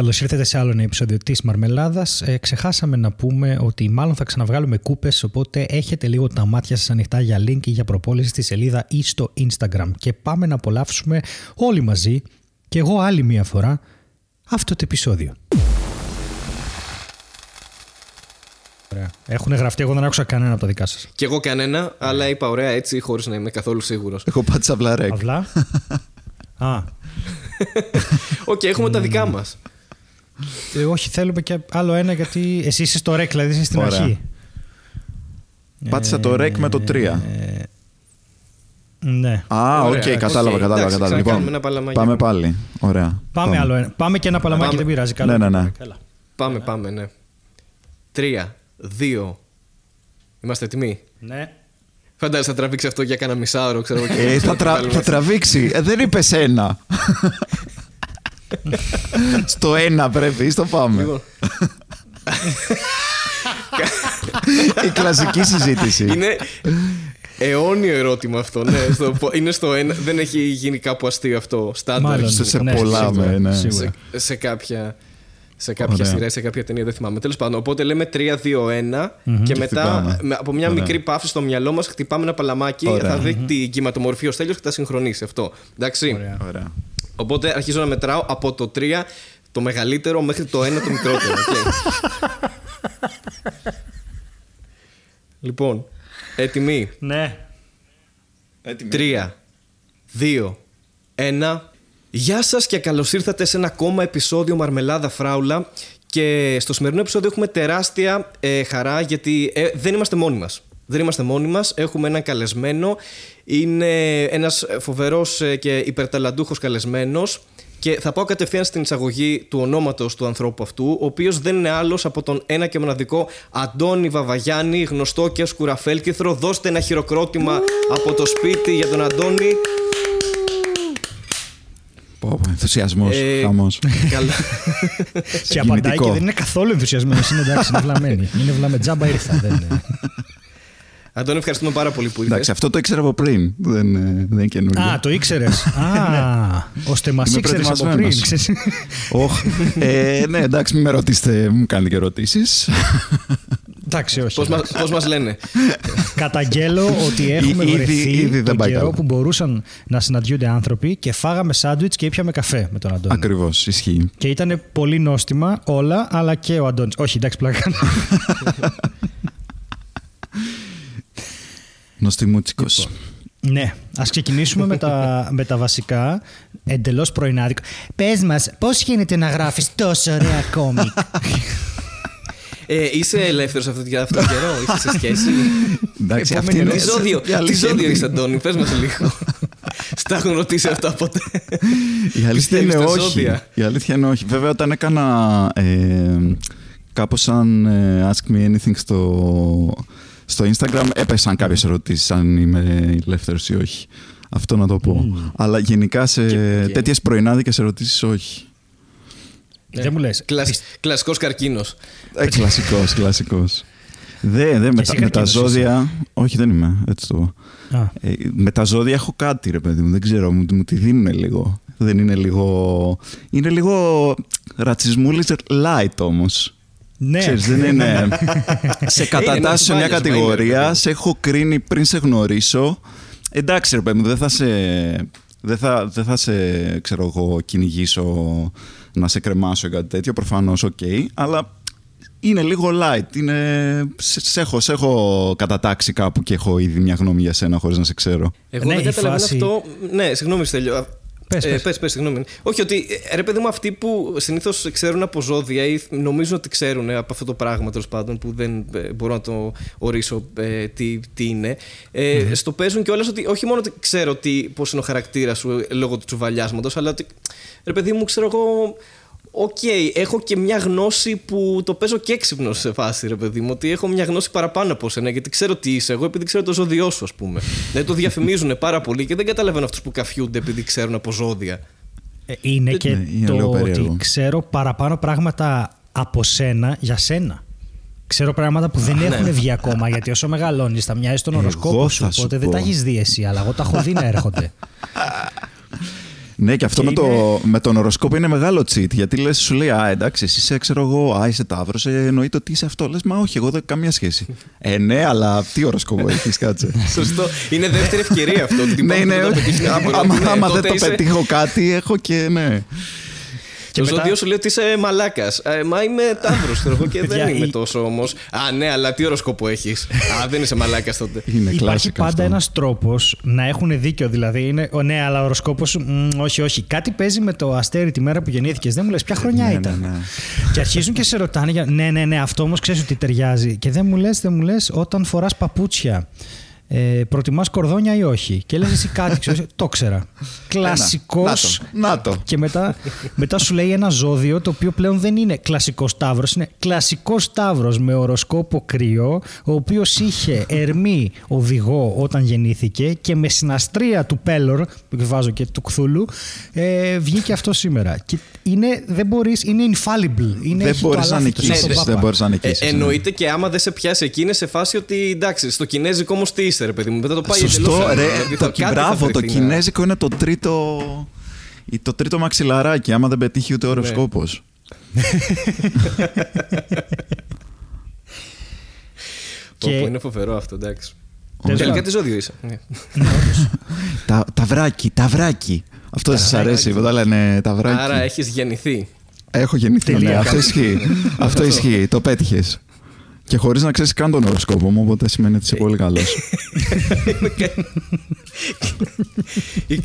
Καλώς ήρθατε σε άλλο ένα επεισόδιο της Μαρμελάδας. Ε, ξεχάσαμε να πούμε ότι μάλλον θα ξαναβγάλουμε κούπες, οπότε έχετε λίγο τα μάτια σας ανοιχτά για link ή για προπόληση στη σελίδα ή στο Instagram. Και πάμε να απολαύσουμε όλοι μαζί, και εγώ άλλη μία φορά, αυτό το επεισόδιο. Ωραία. Έχουν γραφτεί, εγώ δεν άκουσα κανένα από τα δικά σας. Κι εγώ κανένα, αλλά είπα ωραία έτσι, χωρίς να είμαι καθόλου σίγουρος. Εγώ πάτησα απλά ρεκ. Αυλά. Α, Οκ, έχουμε τα δικά μας. Ε, όχι, θέλουμε και άλλο ένα γιατί εσύ είσαι στο rec, δηλαδή είσαι στην Ωραία. αρχή. Πάτησα το rec με το 3. Ε, ναι. Α, οκ, Ωραία, κατάλαβα, οκ, κατάλαβα. εντάξει, κατάλαβα. ξανακάνουμε Λοιπόν, ένα παλαμάκι. πάμε πάλι. Ωραία. Πάμε, άλλο ένα. Πάμε και ένα παλαμάκι, Πάμε. δεν πειράζει. Καλό. Ναι, ναι, ναι. Καλά. Πάμε, πάμε, ναι. Τρία, δύο. Είμαστε έτοιμοι; Ναι. Φαντάζεσαι θα τραβήξει αυτό για κάνα μισάωρο, ξέρω εγώ. και Ε, θα, το τρα- βάλουμε. θα τραβήξει. Ε, δεν είπες ένα. στο ένα πρέπει, ή στο πάμε. Λοιπόν, Η κλασική συζήτηση. είναι αιώνιο ερώτημα αυτό. Ναι, στο, είναι στο ένα. Δεν έχει γίνει κάπου αστείο αυτό. Στάνταρ. Μάλλον. σε, σε Ναι, πολλά, σίγουρα, με, ναι. σίγουρα. σε, σε κάποια, σε κάποια Ωραία. σειρά, ή σε κάποια ταινία, δεν θυμάμαι. Τέλος πάντων, οπότε λέμε 3-2-1 και μετά χτυπάμε. με- από μια Ωραία. μικρή παύση στο μυαλό μας χτυπάμε ένα παλαμάκι. Ωραία. Θα δει την κυματομορφή ο Στέλιος και θα συγχρονίσει αυτό. Εντάξει. Ωραία. Ωραία. Οπότε αρχίζω να μετράω από το 3 το μεγαλύτερο μέχρι το 1 το μικρότερο. οκ. λοιπόν, έτοιμοι; Ναι. 3, 2, 1. Γεια σας και καλώς ήρθατε σε ένα ακόμα επεισόδιο Μαρμελάδα Φράουλα και στο σημερινό επεισόδιο έχουμε τεράστια ε, χαρά γιατί ε, δεν είμαστε μόνοι μας. Δεν είμαστε μόνοι μας, έχουμε έναν καλεσμένο, είναι ένας φοβερός ε, και υπερταλαντούχος καλεσμένος και θα πάω κατευθείαν στην εισαγωγή του ονόματος του ανθρώπου αυτού, ο οποίος δεν είναι άλλος από τον ένα και μοναδικό Αντώνη Βαβαγιάννη, γνωστό και ως κουραφέλκυθρο. Δώστε ένα χειροκρότημα από το σπίτι για τον Αντώνη. Πω, πω, ενθουσιασμός, Ε, χαμός. Καλά. Και απαντάει Συγκινητικό. και δεν είναι καθόλου ενθουσιασμένος. Είναι εντάξει, είναι βλαμμένη. Είναι βλαμμένη. Τζάμπα ήρθα. Δεν είναι. Αντώνη, ευχαριστούμε πάρα πολύ που ήρθες. Εντάξει, αυτό το ήξερα από πριν. Δεν, ε, δεν είναι καινούργιο. Α, το ήξερες. Α, ώστε μας Είμαι ήξερες από πριν. προετοιμασμένος. ξέρεις. Όχ. Ε, ναι, εντάξει, μην με ρωτήσετε, μου κάνετε και ερωτήσεις. Εντάξει, όχι. Πώς μας, πώς μας λένε; Καταγγέλλω ότι έχουμε Ήδη- βρεθεί ήδη δεν τον πάει καιρό καλά. που μπορούσαν να συναντιούνται άνθρωποι και φάγαμε σάντουιτς και ήπιαμε καφέ με τον Αντώνη. Ακριβώς, ισχύει. Και ήταν πολύ νόστιμα όλα, αλλά και ο Αντώνης. Όχι, εντάξει, πλάκα. κάνω. Νοστιμούτσικο. ναι, ας ξεκινήσουμε με τα, με τα βασικά. Εντελώς πρωινάδικο. Πες μας, πώς γίνεται να γράφεις τόσο ωραία κόμικ; Ε, είσαι ελεύθερος αυτό, για αυτόν τον καιρό, είσαι σε σχέση; Εντάξει, αυτή Επόμενη είναι Τι ζώδιο, η τι αλήθεια ζώδιο είναι- είσαι, Αντώνη, πες μας λίγο. Στα έχουν ρωτήσει αυτά ποτέ. Η αλήθεια Πιστεύεις είναι στα όχι. ζώδια; Η αλήθεια είναι όχι. Βέβαια, όταν έκανα ε, κάπως σαν ε, Ask Me Anything στο, στο Instagram, έπεσαν κάποιες ερωτήσεις αν είμαι ελεύθερος ή όχι. Αυτό να το πω. Αλλά γενικά σε Και- και- τέτοιες πρωινάδικες ερωτήσεις όχι. Δεν μου λες. Κλασ, κλασικός καρκίνος. Ε, κλασικός, κλασικός. Δε, δε, με, εσύ τα, με τα καρκίνος ζώδια. Όχι, δεν είμαι. Έτσι το πω. Α, Ε, με τα ζώδια έχω κάτι, ρε παιδί μου. Δεν ξέρω, μου, μου τη δίνουν λίγο. Δεν είναι λίγο. Είναι λίγο ρατσισμούλης light όμως. Ναι. Ξέρεις, δεν είναι. σε κατατάσσει σε μια κουβάλιας, μα είναι, ρε κατηγορία, παιδί. σε έχω κρίνει πριν σε γνωρίσω. Εντάξει, ρε παιδί μου, δεν θα σε. Δεν θα, δεν θα σε, ξέρω εγώ, κυνηγήσω να σε κρεμάσω ή κάτι τέτοιο. Προφανώς, οκ. αλλά είναι λίγο light. Είναι... Σε, σε έχω, σε έχω κατατάξει κάπου και έχω ήδη μια γνώμη για σένα χωρίς να σε ξέρω. Εγώ Ναι, δεν η καταλαβαίνω φάση- αυτό. Ναι, συγγνώμη, Στέλιο. Πες, ε, πες. πες, πες, συγγνώμη. Όχι, ότι ε, ρε παιδί μου, αυτοί που συνήθως ξέρουν από ζώδια ή νομίζουν ότι ξέρουν ε, από αυτό το πράγμα τέλος πάντων που δεν ε, μπορώ να το ορίσω ε, τι, τι είναι. Ε, Στο παίζουν και ότι όχι μόνο ότι ξέρω πώς είναι ο χαρακτήρας σου ε, λόγω του τσουβαλιάσματος, αλλά ότι ρε παιδί μου, ξέρω εγώ. Οκ, έχω και μια γνώση που το παίζω και έξυπνο σε φάση, ρε παιδί μου. Ότι έχω μια γνώση παραπάνω από σένα, γιατί ξέρω τι είσαι εγώ, επειδή ξέρω το ζώδιό σου, ας πούμε. δηλαδή το διαφημίζουν πάρα πολύ και δεν καταλαβαίνω αυτούς που καυχιούνται επειδή ξέρουν από ζώδια. Ε, Είναι και Ναι, είναι το λίγο περίεργο. ότι ξέρω παραπάνω πράγματα από σένα για σένα. Ξέρω πράγματα που δεν έχουν βγει ακόμα γιατί όσο μεγαλώνεις θα μοιάζεις τον Εγώ ωροσκόπο σου. θα σου Οπότε δεν πω. τα έχεις δει εσύ, αλλά εγώ τα έχω δει να έρχονται. Ναι, και αυτό Και με, το, με τον οροσκόπο είναι μεγάλο cheat. Γιατί λες, σου λέει, Α, εντάξει, εσύ είσαι, ξέρω εγώ, Α, είσαι τάβρο, ε, εννοείται ότι είσαι αυτό. Λες, Μα όχι, εγώ δεν έχω καμία σχέση. ε, ναι, αλλά τι οροσκόπο έχεις, κάτσε. Σωστό. Είναι δεύτερη ευκαιρία αυτό. ότι ναι, πάμε ναι, και το πετύχεις με την πρώτη. άμα, Ναι, άμα τότε δεν το είσαι- πετύχω κάτι, έχω και ναι. Και το μετά- ζώδιο σου λέει ότι είσαι μαλάκας. μα είμαι τάβρο, ξέρω εγώ, και Παιδιά, δεν είμαι η- τόσο όμως. Α, ναι, αλλά τι οροσκόπο έχεις. Α, δεν είσαι μαλάκας τότε. Είναι Υπάρχει κλάσικα πάντα αυτό. ένας τρόπος να έχουν δίκιο. Δηλαδή, είναι, ο, ναι, αλλά ο οροσκόπος. Όχι, όχι. Κάτι παίζει με το αστέρι τη μέρα που γεννήθηκες. Δεν μου λες ποια χρονιά Ναι, ήταν; ναι, ναι. Και αρχίζουν και σε ρωτάνε για. Ναι, ναι, ναι, αυτό όμως ξέρεις ότι ταιριάζει. Και δεν μου λες, δεν μου λες όταν φοράς παπούτσια. Ε, Προτιμάς κορδόνια ή όχι; Και λες εσύ κάτι, ξέρεις, το ξέρα. Κλασικός. Να το, να το. Και μετά, μετά σου λέει ένα ζώδιο το οποίο πλέον δεν είναι κλασικός Ταύρο, είναι κλασικός Ταύρο με οροσκόπο κρύο, ο οποίος είχε ερμή οδηγό όταν γεννήθηκε και με συναστρία του Πέλορ, που βάζω και του Κθούλου, ε, βγήκε αυτό σήμερα. Και είναι, δεν μπορείς, είναι infallible. Είναι, Δεν έχει το μπορείς να αλάτι του σαν νικήσεις, τον δεν Πάπα. μπορείς να Ε, νικήσεις. ναι. εννοείται και άμα δεν σε πιάσει εκεί, είναι σε φάση ότι εντάξει, στο κινέζικο όμως τι είσαι, ρε παιδί μου. Μετά το πάει Σωστό, εντελώς άλλο. ρε. Δηλαδή, θα- Το, κάτι θα μπράβο, το βρεθεί να- κινέζικο είναι το τρίτο, το τρίτο μαξιλαράκι, άμα δεν πετύχει Ναι. ούτε οροσκόπος. Πω, Και- πω, είναι φοβερό αυτό, εντάξει. Τέλος Τελικά πάντων. τι ζώδιο είσαι. Ναι. τα, τα βράκι, τα βράκι. Αυτό σας αρέσει, που τα λένε τα βράκι. Άρα έχεις γεννηθεί. Έχω γεννηθεί, Τελεία. ναι, αυτό ισχύει. αυτό ισχύει, το πέτυχες. Και χωρίς να ξέρεις καν τον οροσκόπο μου, οπότε σημαίνει ότι είσαι πολύ καλός.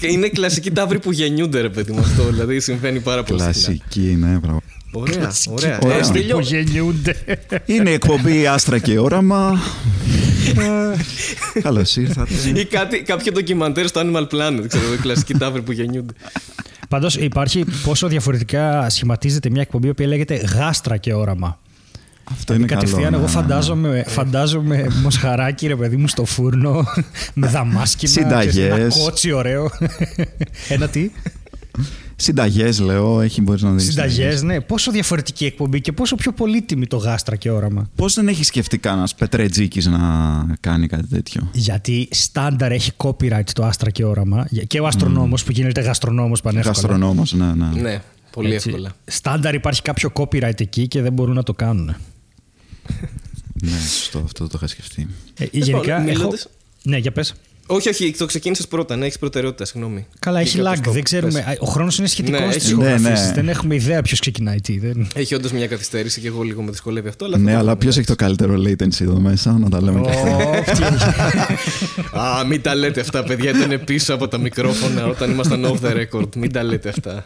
είναι κλασική ταύρη που γεννιούνται, ρε παιδί μου αυτό. Δηλαδή συμβαίνει πάρα πολύ. συχνά. Κλασική, ναι, μπράβο. Ωραία, ωραία. Ωραία. Ε, Στέλιο, Που γεννιούνται. Είναι η εκπομπή Άστρα και Όραμα. Καλώς ήρθατε. ή κάτι, κάποιο ντοκιμαντέρ στο Animal Planet, ξέρω, η κλασική ταύρη που γεννιούνται. Πάντως υπάρχει πόσο διαφορετικά σχηματίζεται μια εκπομπή που λέγεται γάστρα και όραμα. Αυτό είναι καλό. Κατευθείαν, ναι, εγώ ναι. φαντάζομαι, φαντάζομαι μοσχαράκι, ρε παιδί μου, στο φούρνο, με δαμάσκηνα. Συνταγές. ξέρεις, Ένα κότσι ωραίο. ένα τι; Συνταγές, λέω, έχει μπορείς να δεις. Συνταγές, ναι. Πόσο διαφορετική εκπομπή και πόσο πιο πολύτιμη το γάστρα και όραμα. Πώς δεν έχει σκεφτεί κανένας Πετρετζίκης να κάνει κάτι τέτοιο; Γιατί στάνταρ έχει copyright το άστρα και όραμα. Και ο αστρονόμος που γίνεται γαστρονόμος πανεύκολα. Γαστρονόμος, ναι, ναι. Ναι, πολύ Έτσι. εύκολα. Στάνταρ υπάρχει κάποιο copyright εκεί και δεν μπορούν να το κάνουν. Ναι, σωστό, αυτό το είχα σκεφτεί. Ε, γενικά. Λοιπόν, έχω... μιλώντας- Ναι, για πες. Όχι, όχι, το ξεκίνησες πρώτα. Ναι, έχεις προτεραιότητα, συγγνώμη. Καλά, έχει κάποιος lag. το- Δεν ξέρουμε. πες. Α, Ο χρόνος είναι σχετικός Ναι, στι έχει- ναι, ηχογραφήσεις. ναι. Δεν έχουμε ιδέα ποιος ξεκινάει τι. Δεν... Έχει όντως μια καθυστέρηση και εγώ λίγο με δυσκολεύει αυτό. Αλλά θα Ναι, το αλλά δούμε, ποιος έχει εντάξει. το καλύτερο latency εδώ μέσα, να τα λέμε και αυτά. Α, μην τα λέτε αυτά, παιδιά. Ήταν πίσω από τα μικρόφωνα όταν ήμασταν off the record. Μην τα λέτε αυτά.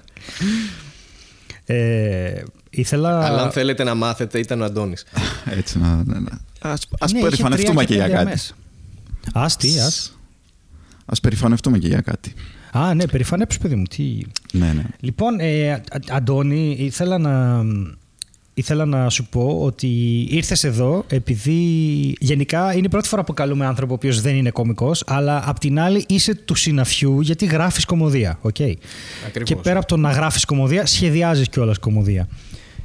Ε, ήθελα. Αλλά αν θέλετε να μάθετε, ήταν ο Αντώνης. Έτσι, να. Ναι, ναι. Ας, ας Ναι, είχε περηφανευτούμε τρία και για πέντε κάτι. αμές. Ας τι, ας. Ας περηφανευτούμε και για κάτι. Α, ναι, περηφανέψου, παιδί μου. Τι... Ναι, ναι. Λοιπόν, ε, Α- Αντώνη, ήθελα να, ήθελα να σου πω ότι ήρθες εδώ επειδή γενικά είναι η πρώτη φορά που καλούμε άνθρωπο ο οποίος δεν είναι κωμικός, αλλά απ' την άλλη είσαι του συναφιού γιατί γράφεις κομμωδία. Okay. Ακριβώς. Και πέρα από το να γράφεις κομμωδία, σχεδιάζεις κιόλας κομμωδία.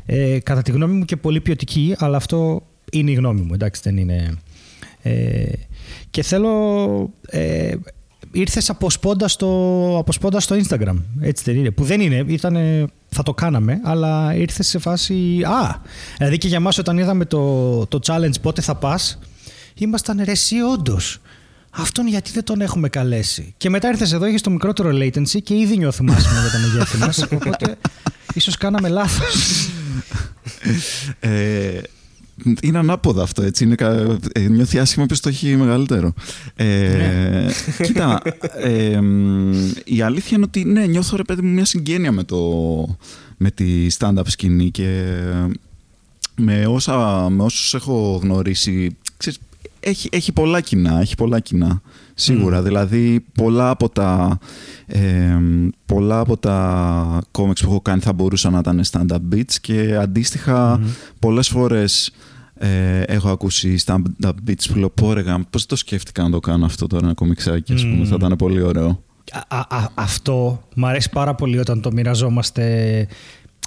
Ε, κατά τη γνώμη μου και πολύ ποιοτική, αλλά αυτό είναι η γνώμη μου, εντάξει, δεν είναι... Ε, και θέλω... Ε, ήρθες αποσπώντας στο, αποσπώντας στο Instagram, έτσι δεν είναι, που δεν είναι, ήτανε, θα το κάναμε, αλλά ήρθες σε φάση... Α, δηλαδή και για μας όταν είδαμε το, το challenge πότε θα πας, ήμασταν ρε εσύ όντως. Αυτόν γιατί δεν τον έχουμε καλέσει. Και μετά ήρθες εδώ, είχες το μικρότερο latency και ήδη νιώθουμε άσχημα για τα μεγέθη μας, οπότε ίσως κάναμε λάθος. Ε, είναι ανάποδα αυτό, έτσι. Είναι, κα- ε, νιώθει άσχημα ποιος το έχει μεγαλύτερο. Ε, Ναι. Κοίτα, ε, μ, η αλήθεια είναι ότι ναι, νιώθω ρε παιδί μου μια συγγένεια με, το, με τη stand-up σκηνή και με, όσα, με όσους έχω γνωρίσει, ξέρεις, έχει, έχει πολλά κοινά, έχει πολλά κοινά, σίγουρα. Δηλαδή, πολλά από τα, ε, πολλά από τα comics που έχω κάνει θα μπορούσαν να ήταν stand-up beats και αντίστοιχα πολλές φορές ε, έχω ακούσει stand-up beats που λέω πω ρε γάμ, πώς το σκέφτηκα να το κάνω αυτό τώρα ένα κομιξάκι, ας πούμε, θα ήταν πολύ ωραίο. Α, α, α, αυτό μ' αρέσει πάρα πολύ όταν το μοιραζόμαστε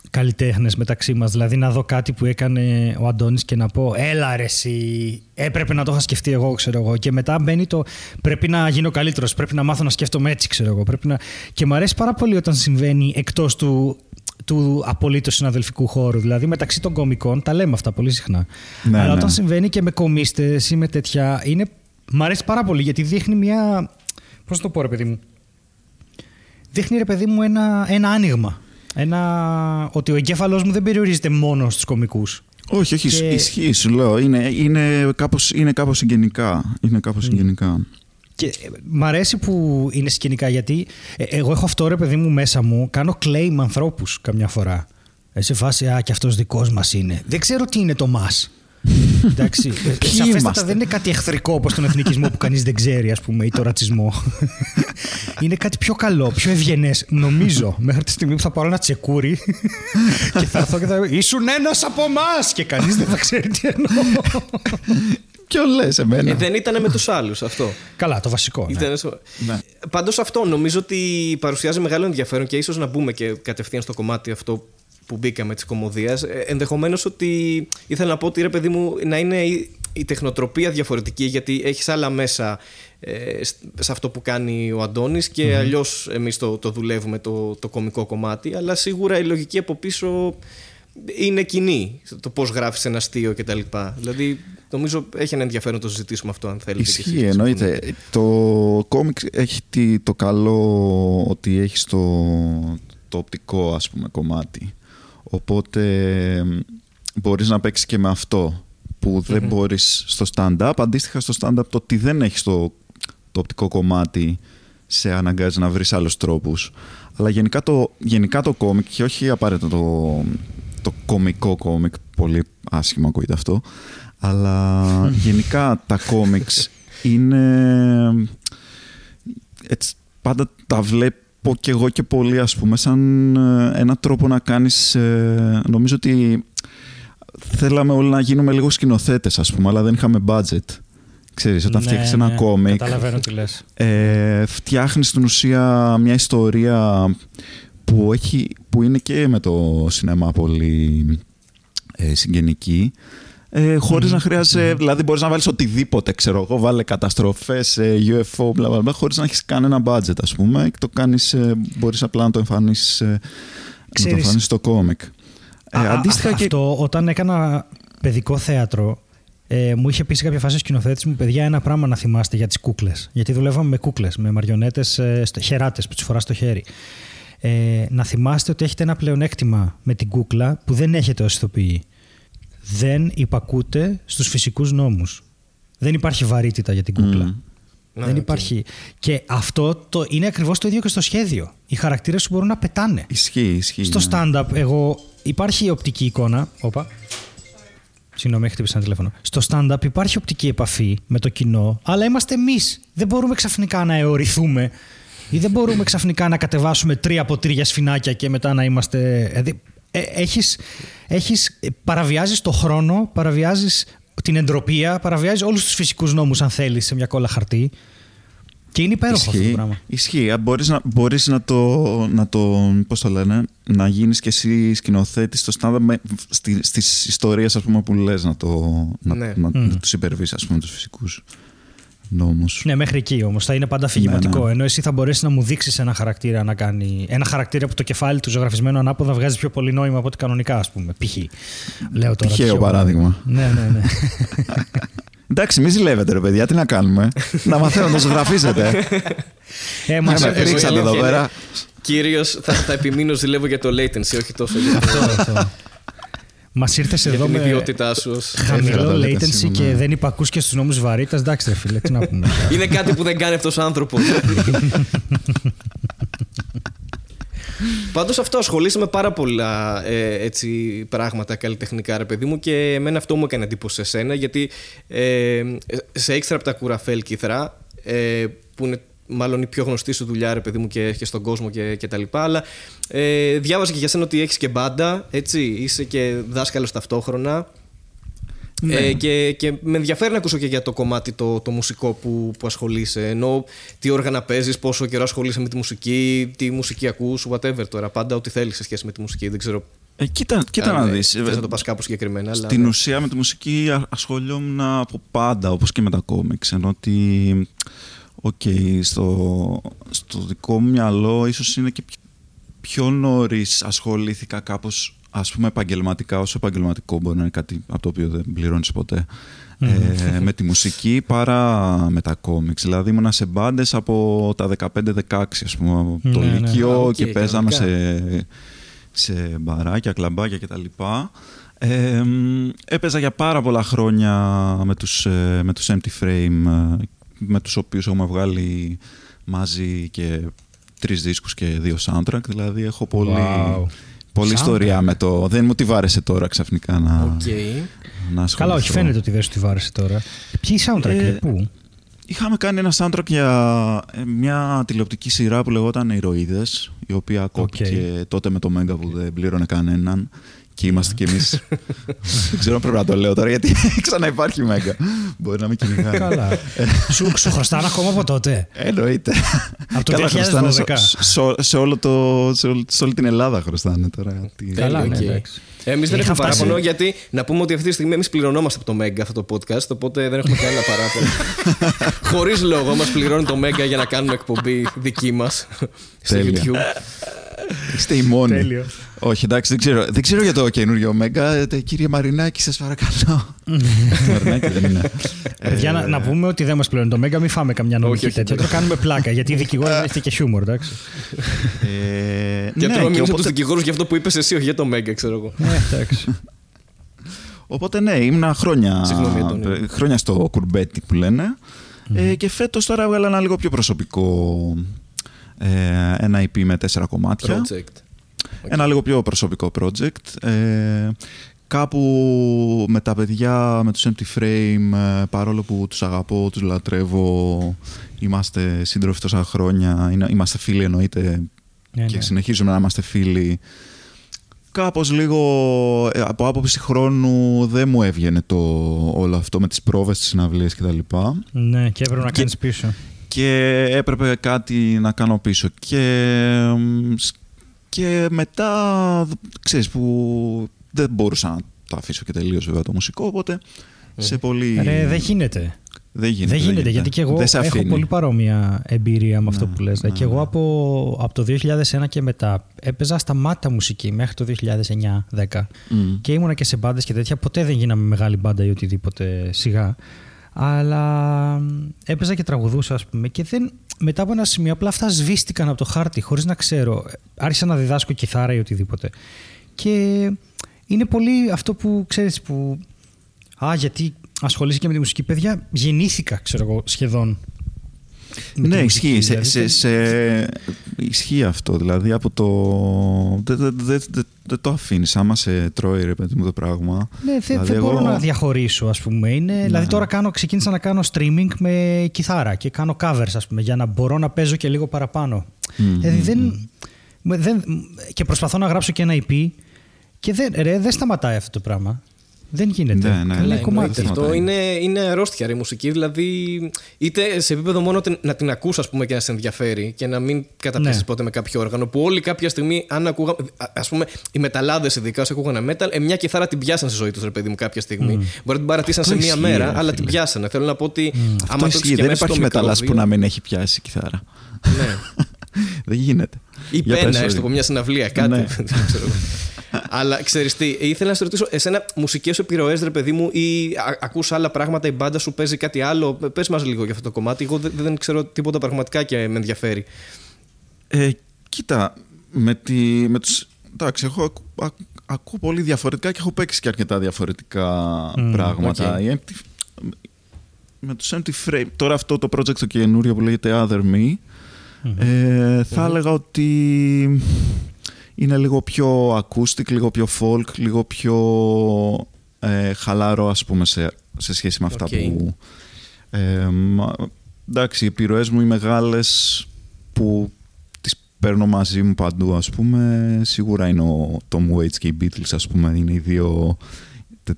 καλλιτέχνες μεταξύ μας. Δηλαδή να δω κάτι που έκανε ο Αντώνης και να πω Έλα ρε, εσύ. Έπρεπε να το είχα σκεφτεί εγώ, ξέρω εγώ. Και μετά μπαίνει το Πρέπει να γίνω καλύτερος. Πρέπει να μάθω να σκέφτομαι έτσι, ξέρω εγώ. Πρέπει να... Και μου αρέσει πάρα πολύ όταν συμβαίνει εκτός του του απολύτως συναδελφικού χώρου. Δηλαδή μεταξύ των κομικών τα λέμε αυτά πολύ συχνά. Ναι, Αλλά ναι. όταν συμβαίνει και με κομίστες ή με τέτοια. Είναι... Μ' αρέσει πάρα πολύ γιατί δείχνει μια. Πώς το πω, ρε παιδί μου. Δείχνει ρε παιδί μου ένα, ένα άνοιγμα. Ένα... Ότι ο εγκέφαλός μου δεν περιορίζεται μόνο στους κομικούς. Όχι, όχι, και... ισχύει, σου λέω. Είναι, είναι, κάπως, είναι κάπως συγγενικά. Είναι κάπως συγγενικά. Και ε, μ' αρέσει που είναι σκηνικά γιατί ε, εγώ έχω αυτό ρε παιδί μου μέσα μου. Κάνω claim ανθρώπους καμιά φορά. Ε, σε φάση, α, και αυτός δικός μας είναι. Δεν ξέρω τι είναι το μας. Εντάξει. Σαφέστατα δεν είναι κάτι εχθρικό όπως τον εθνικισμό που κανείς δεν ξέρει, ας πούμε, ή το ρατσισμό. είναι κάτι πιο καλό, πιο ευγενές. Νομίζω μέχρι τη στιγμή που θα πάρω ένα τσεκούρι και θα έρθω και θα. Ήσουν ένας από εμάς! Και κανείς δεν θα ξέρει τι εννοώ. Ποιο λες, εμένα; Ε, δεν ήταν με τους άλλους αυτό. Καλά, το βασικό. Ναι. ναι. Πάντως αυτό νομίζω ότι παρουσιάζει μεγάλο ενδιαφέρον και ίσως να μπούμε και κατευθείαν στο κομμάτι αυτό που μπήκαμε της κομμωδίας. Ε, Ενδεχομένως ότι ήθελα να πω ότι ρε παιδί μου να είναι η τεχνοτροπία διαφορετική γιατί έχεις άλλα μέσα ε, σε αυτό που κάνει ο Αντώνης και mm-hmm. αλλιώς εμείς το, το δουλεύουμε το, το κομικό κομμάτι αλλά σίγουρα η λογική από πίσω είναι κοινή το πώς γράφεις ένα αστείο κτλ. Δηλαδή νομίζω έχει ένα ενδιαφέρον το συζητήσουμε αυτό αν θέλετε. Ισχύει εννοείται. Το κόμικ έχει το καλό ότι έχει το, το οπτικό ας πούμε κομμάτι Οπότε μπορείς να παίξεις και με αυτό που δεν mm μπορείς στο stand-up. Αντίστοιχα στο stand-up το ότι δεν έχεις το, το οπτικό κομμάτι σε αναγκάζει να βρεις άλλους τρόπους. Αλλά γενικά το, γενικά το κόμικ και όχι απαραίτητα το, το κομικό κόμικ, πολύ άσχημα ακούγεται αυτό, αλλά γενικά τα κόμικς είναι... Έτσι, πάντα τα βλέπεις πω και εγώ και πολύ, ας πούμε, σαν ε, ένα τρόπο να κάνεις... Ε, νομίζω ότι θέλαμε όλοι να γίνουμε λίγο σκηνοθέτες, ας πούμε, αλλά δεν είχαμε budget. Ξέρεις, όταν ναι, φτιάχνεις ένα ναι, κόμικ, καταλαβαίνω τι λες. Ε, φτιάχνεις στην ουσία μια ιστορία που, έχει, που είναι και με το σινεμά πολύ ε, συγγενική ε, χωρις να χρειάζεσαι, δηλαδή μπορείς να βάλεις οτιδήποτε, ξέρω εγώ, βάλε καταστροφές, ε, UFO, μπλα, μπλα, μπλα, χωρίς να έχεις κανένα budget, ας πούμε, και το κάνεις, ε, μπορείς απλά να το εμφανίσεις, ε, να το εμφανίσεις στο κόμικ. Ε, αντίστοιχα και... Αυτό, όταν έκανα παιδικό θέατρο, ε, μου είχε πει σε κάποια φάση ο σκηνοθέτης μου, παιδιά, ένα πράγμα να θυμάστε για τις κούκλες. Γιατί δουλεύαμε με κούκλες, με μαριονέτες ε, χεράτες που τις φοράς στο χέρι. Ε, να θυμάστε ότι έχετε ένα πλεονέκτημα με την κούκλα που δεν έχετε ως ηθοποιοί δεν υπακούτε στους φυσικούς νόμους. Δεν υπάρχει βαρύτητα για την κούκλα. Δεν ναι, υπάρχει. Και αυτό το είναι ακριβώς το ίδιο και στο σχέδιο. Οι χαρακτήρες σου μπορούν να πετάνε. Ισχύει, ισχύει. Στο ναι. stand-up, εγώ. Υπάρχει η οπτική εικόνα. Όπα. Συγγνώμη, έχετε πει ένα τηλέφωνο. Στο stand-up υπάρχει οπτική επαφή με το κοινό, αλλά είμαστε εμείς. Δεν μπορούμε ξαφνικά να αιωρηθούμε ή δεν μπορούμε ξαφνικά να κατεβάσουμε τρία από τρία σφινάκια και μετά να είμαστε. Δηλαδή, ε, έχεις, έχεις, παραβιάζεις το χρόνο, παραβιάζεις την εντροπία, παραβιάζεις όλους τους φυσικούς νόμους αν θέλεις σε μια κόλλα χαρτί. Και είναι υπέροχο αυτό το πράγμα. Ισχύει. Μπορείς να, μπορείς να το, να το, πώς το λένε, να γίνεις και εσύ σκηνοθέτης στο στάδιο με, στη, στις ιστορίες ας πούμε, που λες να, το, να, ναι. να, mm. να τους υπερβείς ας πούμε τους φυσικούς νόμους. Ναι, μέχρι εκεί όμως. Θα είναι πάντα αφηγηματικό. Ναι, ναι. Ενώ εσύ θα μπορέσεις να μου δείξεις ένα χαρακτήρα να κάνει. Ένα χαρακτήρα που το κεφάλι του ζωγραφισμένο ανάποδα βγάζει πιο πολύ νόημα από ό,τι κανονικά, ας πούμε. Π.χ. Λέω τώρα. Τυχαίο παράδειγμα. Ναι, ναι, ναι. Εντάξει, μη ζηλεύετε ρε παιδιά, τι να κάνουμε. να μαθαίνω να ζωγραφίζετε. Ε, μα ρίξατε εδώ πέρα. Κύριο, θα, θα επιμείνω ζηλεύω για το latency, όχι τόσο για το. Μας ήρθες εδώ με ιδιότητά σου χαμηλό latency και δεν υπακούς και στους νόμους βαρύτητας. Εντάξει, ρε φίλε, τι να πούμε. Είναι κάτι που δεν κάνει αυτός ο άνθρωπος. Πάντως αυτό ασχολείσαι με πάρα πολλά ε, έτσι, πράγματα καλλιτεχνικά, ρε παιδί μου, και εμένα αυτό μου έκανε εντύπωση σε σένα, γιατί ε, σε έξτρα από τα κουραφέλ κύθρα, ε, που είναι μάλλον η πιο γνωστή σου δουλειά, ρε παιδί μου, και, και στον κόσμο και, και τα λοιπά. Αλλά ε, διάβαζα και για σένα ότι έχεις και μπάντα, έτσι. Είσαι και δάσκαλος ταυτόχρονα. Ναι. Ε, και, και με ενδιαφέρει να ακούσω και για το κομμάτι το, το μουσικό που, που ασχολείσαι. Ενώ τι όργανα παίζεις, πόσο καιρό ασχολείσαι με τη μουσική, τι μουσική ακούς, whatever τώρα. Πάντα ό,τι θέλεις σε σχέση με τη μουσική. Δεν ξέρω Ε, κοίτα κοίτα να ναι, δεις. θες να το πας κάπου συγκεκριμένα. αλλά Στην ναι. ουσία με τη μουσική α- ασχολιόμουν από πάντα, όπως και με τα κόμιξ. Ενώ ότι, οκ, στο, στο δικό μου μυαλό ίσως είναι και πιο, πιο νωρίς ασχολήθηκα κάπως, ας πούμε, επαγγελματικά, όσο επαγγελματικό μπορεί να είναι κάτι από το οποίο δεν πληρώνεις ποτέ. Ε, με τη μουσική παρά με τα κόμιξ. Δηλαδή ήμουνα σε μπάντες από τα 15-16 ας πούμε, από το Ναι, ναι. Λύκειο Α, οκ, και παίζαμε κανονικά. σε, σε μπαράκια, κλαμπάκια κτλ. Ε, μ, έπαιζα για πάρα πολλά χρόνια με τους, ε, με τους Empty Frame, ε, με τους οποίους έχουμε βγάλει μαζί και τρεις δίσκους και δύο soundtrack. Δηλαδή έχω πολύ, Wow. πολύ Soundtrack. ιστορία με το... Δεν μου τη βάρεσε τώρα ξαφνικά να, Οκ. να ασχοληθώ. Καλά, όχι, φαίνεται ότι δεν σου τη βάρεσε τώρα. Ποιοι soundtrack, Ε, ε, πού; Είχαμε κάνει ένα soundtrack για ε, μια τηλεοπτική σειρά που λεγόταν Ηρωίδες, η οποία κόπηκε τότε με το Mega που δεν πλήρωνε κανέναν. Και είμαστε κι εμείς. δεν ξέρω αν πρέπει να το λέω τώρα γιατί ξαναυπάρχει Mega. Μπορεί να με κυνηγάει. Καλά. σου, σου χρωστάνε ακόμα από τότε. Εννοείται. Από το Καλά, χρωστάνε 2012. σε, σε- σε όλο το, σε, όλη- σε όλη την Ελλάδα χρωστάνε τώρα. Τι- Καλά, Τέλειο, ναι, οκ. εντάξει. Εμείς δεν Είχα έχουμε φτάσει- παράπονο γιατί να πούμε ότι αυτή τη στιγμή εμείς πληρωνόμαστε από το Mega αυτό το podcast. Οπότε δεν έχουμε κανένα παράπονο. Χωρίς λόγο μας πληρώνει το Mega για να κάνουμε εκπομπή δική μας στο Τέλεια. YouTube. Είστε οι μόνοι. Τέλειο. Όχι, εντάξει, δεν ξέρω, δεν ξέρω για το καινούριο Mega. Ε, Κύριε Μαρινάκη, σας παρακαλώ. Μαρινάκη δεν είναι. Παιδιά, να, να πούμε ότι δεν μας πληρώνει το Mega, μην φάμε καμιά νομική όχι, τέτοια. δεν- Το κάνουμε πλάκα. Γιατί οι δικηγόροι δεν έχετε και χιούμορ, εντάξει. Ε, Και ναι, τώρα μιλήσω οπότε- του δικηγόρους για αυτό που είπες εσύ, όχι για το Μέγκα, ξέρω εγώ. Ναι, εντάξει. Οπότε ναι, ήμουν χρόνια, Συγγνώμη, Αντώνη. ε, χρόνια στο κουρμπέτι που λένε. Ε, και φέτος τώρα έβγαλα ένα λίγο πιο προσωπικό ε, ένα EP με τέσσερα κομμάτια. Project. Ένα λίγο πιο προσωπικό project. Ε, κάπου με τα παιδιά, με τους Empty Frame, ε, παρόλο που τους αγαπώ, τους λατρεύω, είμαστε σύντροφοι τόσα χρόνια, είναι- είμαστε φίλοι εννοείται Ναι, και ναι. συνεχίζουμε να είμαστε φίλοι. Κάπως λίγο ε, από άποψη χρόνου δεν μου έβγαινε το όλο αυτό με τις πρόβες, τις συναυλίες κτλ. Ναι, και έπρεπε να Και- κάνεις πίσω. Και έπρεπε κάτι να κάνω πίσω. Και, μ, σ- και μετά, ξέρεις, που δεν μπορούσα να το αφήσω και τελείως βέβαια το μουσικό, οπότε σε πολύ... Ρε, δεν γίνεται. δεν γίνεται. δεν γίνεται, γιατί και εγώ Δεν σε έχω αφήνει. πολύ παρόμοια εμπειρία με αυτό Ναι, που λες. ναι, και εγώ ναι. από, από το 2001 και μετά έπαιζα στα μάτα μουσική μέχρι το 2009-10 Μμ. και ήμουνα και σε μπάντες και τέτοια. Ποτέ δεν γίναμε μεγάλη μπάντα ή οτιδήποτε σιγά. Αλλά μ, έπαιζα και τραγουδούσα, ας πούμε. Και δεν, μετά από ένα σημείο απλά αυτά σβήστηκαν από το χάρτη, χωρίς να ξέρω. Άρχισα να διδάσκω κιθάρα ή οτιδήποτε. Και είναι πολύ αυτό που ξέρεις που. Α, γιατί ασχολείσαι και με τη μουσική, παιδιά. Γεννήθηκα, ξέρω εγώ, σχεδόν. με τη Ναι, μουσική, ισχύει. Σε, δηλαδή. σε, σε- ισχύει αυτό. Δηλαδή από το. Δεν δεν- δεν- δεν- δεν το αφήνεις. Άμα σε τρώει ρε παιδί μου το πράγμα. Ναι, δεν Δηλαδή, δεν μπορώ εγώ- να διαχωρίσω, ας πούμε. Είναι, Δηλαδή τώρα κάνω, ξεκίνησα να κάνω streaming με κιθάρα και κάνω covers, ας πούμε, για να μπορώ να παίζω και λίγο παραπάνω. Μμμ, δηλαδή δεν, με- δεν, και προσπαθώ να γράψω και ένα EP και δεν, ρε, δεν σταματάει αυτό το πράγμα. Δεν γίνεται. Ναι, ναι, είναι ναι, κομμάτι. εννοείται. Αυτό είναι, είναι αρρώστια ρε, η μουσική. Δηλαδή, είτε σε επίπεδο μόνο την- να την ακούς ας πούμε, και να σε ενδιαφέρει και να μην καταπιάσει Ναι. ποτέ με κάποιο όργανο. Που όλοι κάποια στιγμή, αν ακούγαμε. Α πούμε, οι μεταλλάδες ειδικά, όσοι ακούγανε metal, ε, μια κιθάρα την πιάσαν στη ζωή τους, ρε παιδί μου, κάποια στιγμή. Μπορεί να την παρατήσαν σε Αυτό μία ισχύει, μέρα, ρε, αλλά φίλε. την πιάσανε. Θέλω να πω ότι. Αυτό άμα το ισχύει. έχεις και Δεν μέσα στο υπάρχει μεταλλάς που μικρόβιο- να μην έχει πιάσει κιθάρα. Ναι. δεν γίνεται. Ή Για πένα, πες, έστω sorry. από μια συναυλία, κάτι. Ναι. δεν ξέρω εγώ. Αλλά ξέρεις τι, ήθελα να σε ρωτήσω, εσένα μουσικές επιρροές, ρε παιδί μου, ή α- ακούς άλλα πράγματα, η μπάντα σου παίζει κάτι άλλο; Πε μας λίγο για αυτό το κομμάτι. Εγώ δεν, δεν ξέρω τίποτα πραγματικά και με ενδιαφέρει. Ε, κοίτα, με, τη, με τους... Εντάξει, εγώ ακού, ακού- ακούω πολύ διαφορετικά και έχω παίξει και αρκετά διαφορετικά πράγματα. οκ. Η Empty- με τους Empty Frame, τώρα αυτό το project το καινούριο που λέγεται Other Me, ε, θα έλεγα ότι είναι λίγο πιο acoustic, λίγο πιο folk, λίγο πιο ε, χαλαρό ας πούμε σε, σε σχέση με αυτά Οκ. που... Ε, μα- εντάξει, οι επιρροές μου οι μεγάλες που τις παίρνω μαζί μου παντού ας πούμε σίγουρα είναι ο Tom Waits και οι Beatles ας πούμε είναι οι δύο,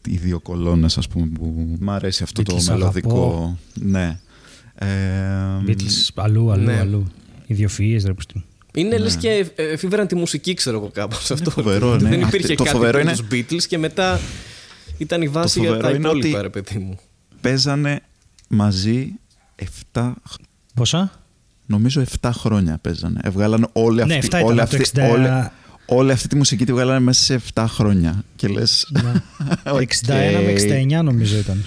οι δύο κολόνες ας πούμε που μου αρέσει αυτό το Beatles μελωδικό αγαπώ. ναι ε, Beatles αλλού, αλλού, Ναι. αλλού. Ιδιοφυΐες, ρε πουστή. Είναι λες και εφήβεραν τη μουσική, ξέρω εγώ κάπως αυτό. φοβερό, ναι. Δεν υπήρχε Το κάτι φοβερό με είναι- τους Beatles και μετά ήταν η βάση Το για τα φοβερό είναι υπόλοιπα, ότι- ρε παιδί μου. Παίζανε μαζί 7, Πόσα; νομίζω 7 χρόνια παίζανε. Εβγάλανε όλη Ναι, αυτή, 7 ήταν, όλη, από το αυτή, 60 όλη, όλη αυτή τη μουσική τη βγάλανε μέσα σε 7 χρόνια. Και λες, Το 61 με 69 νομίζω ήταν.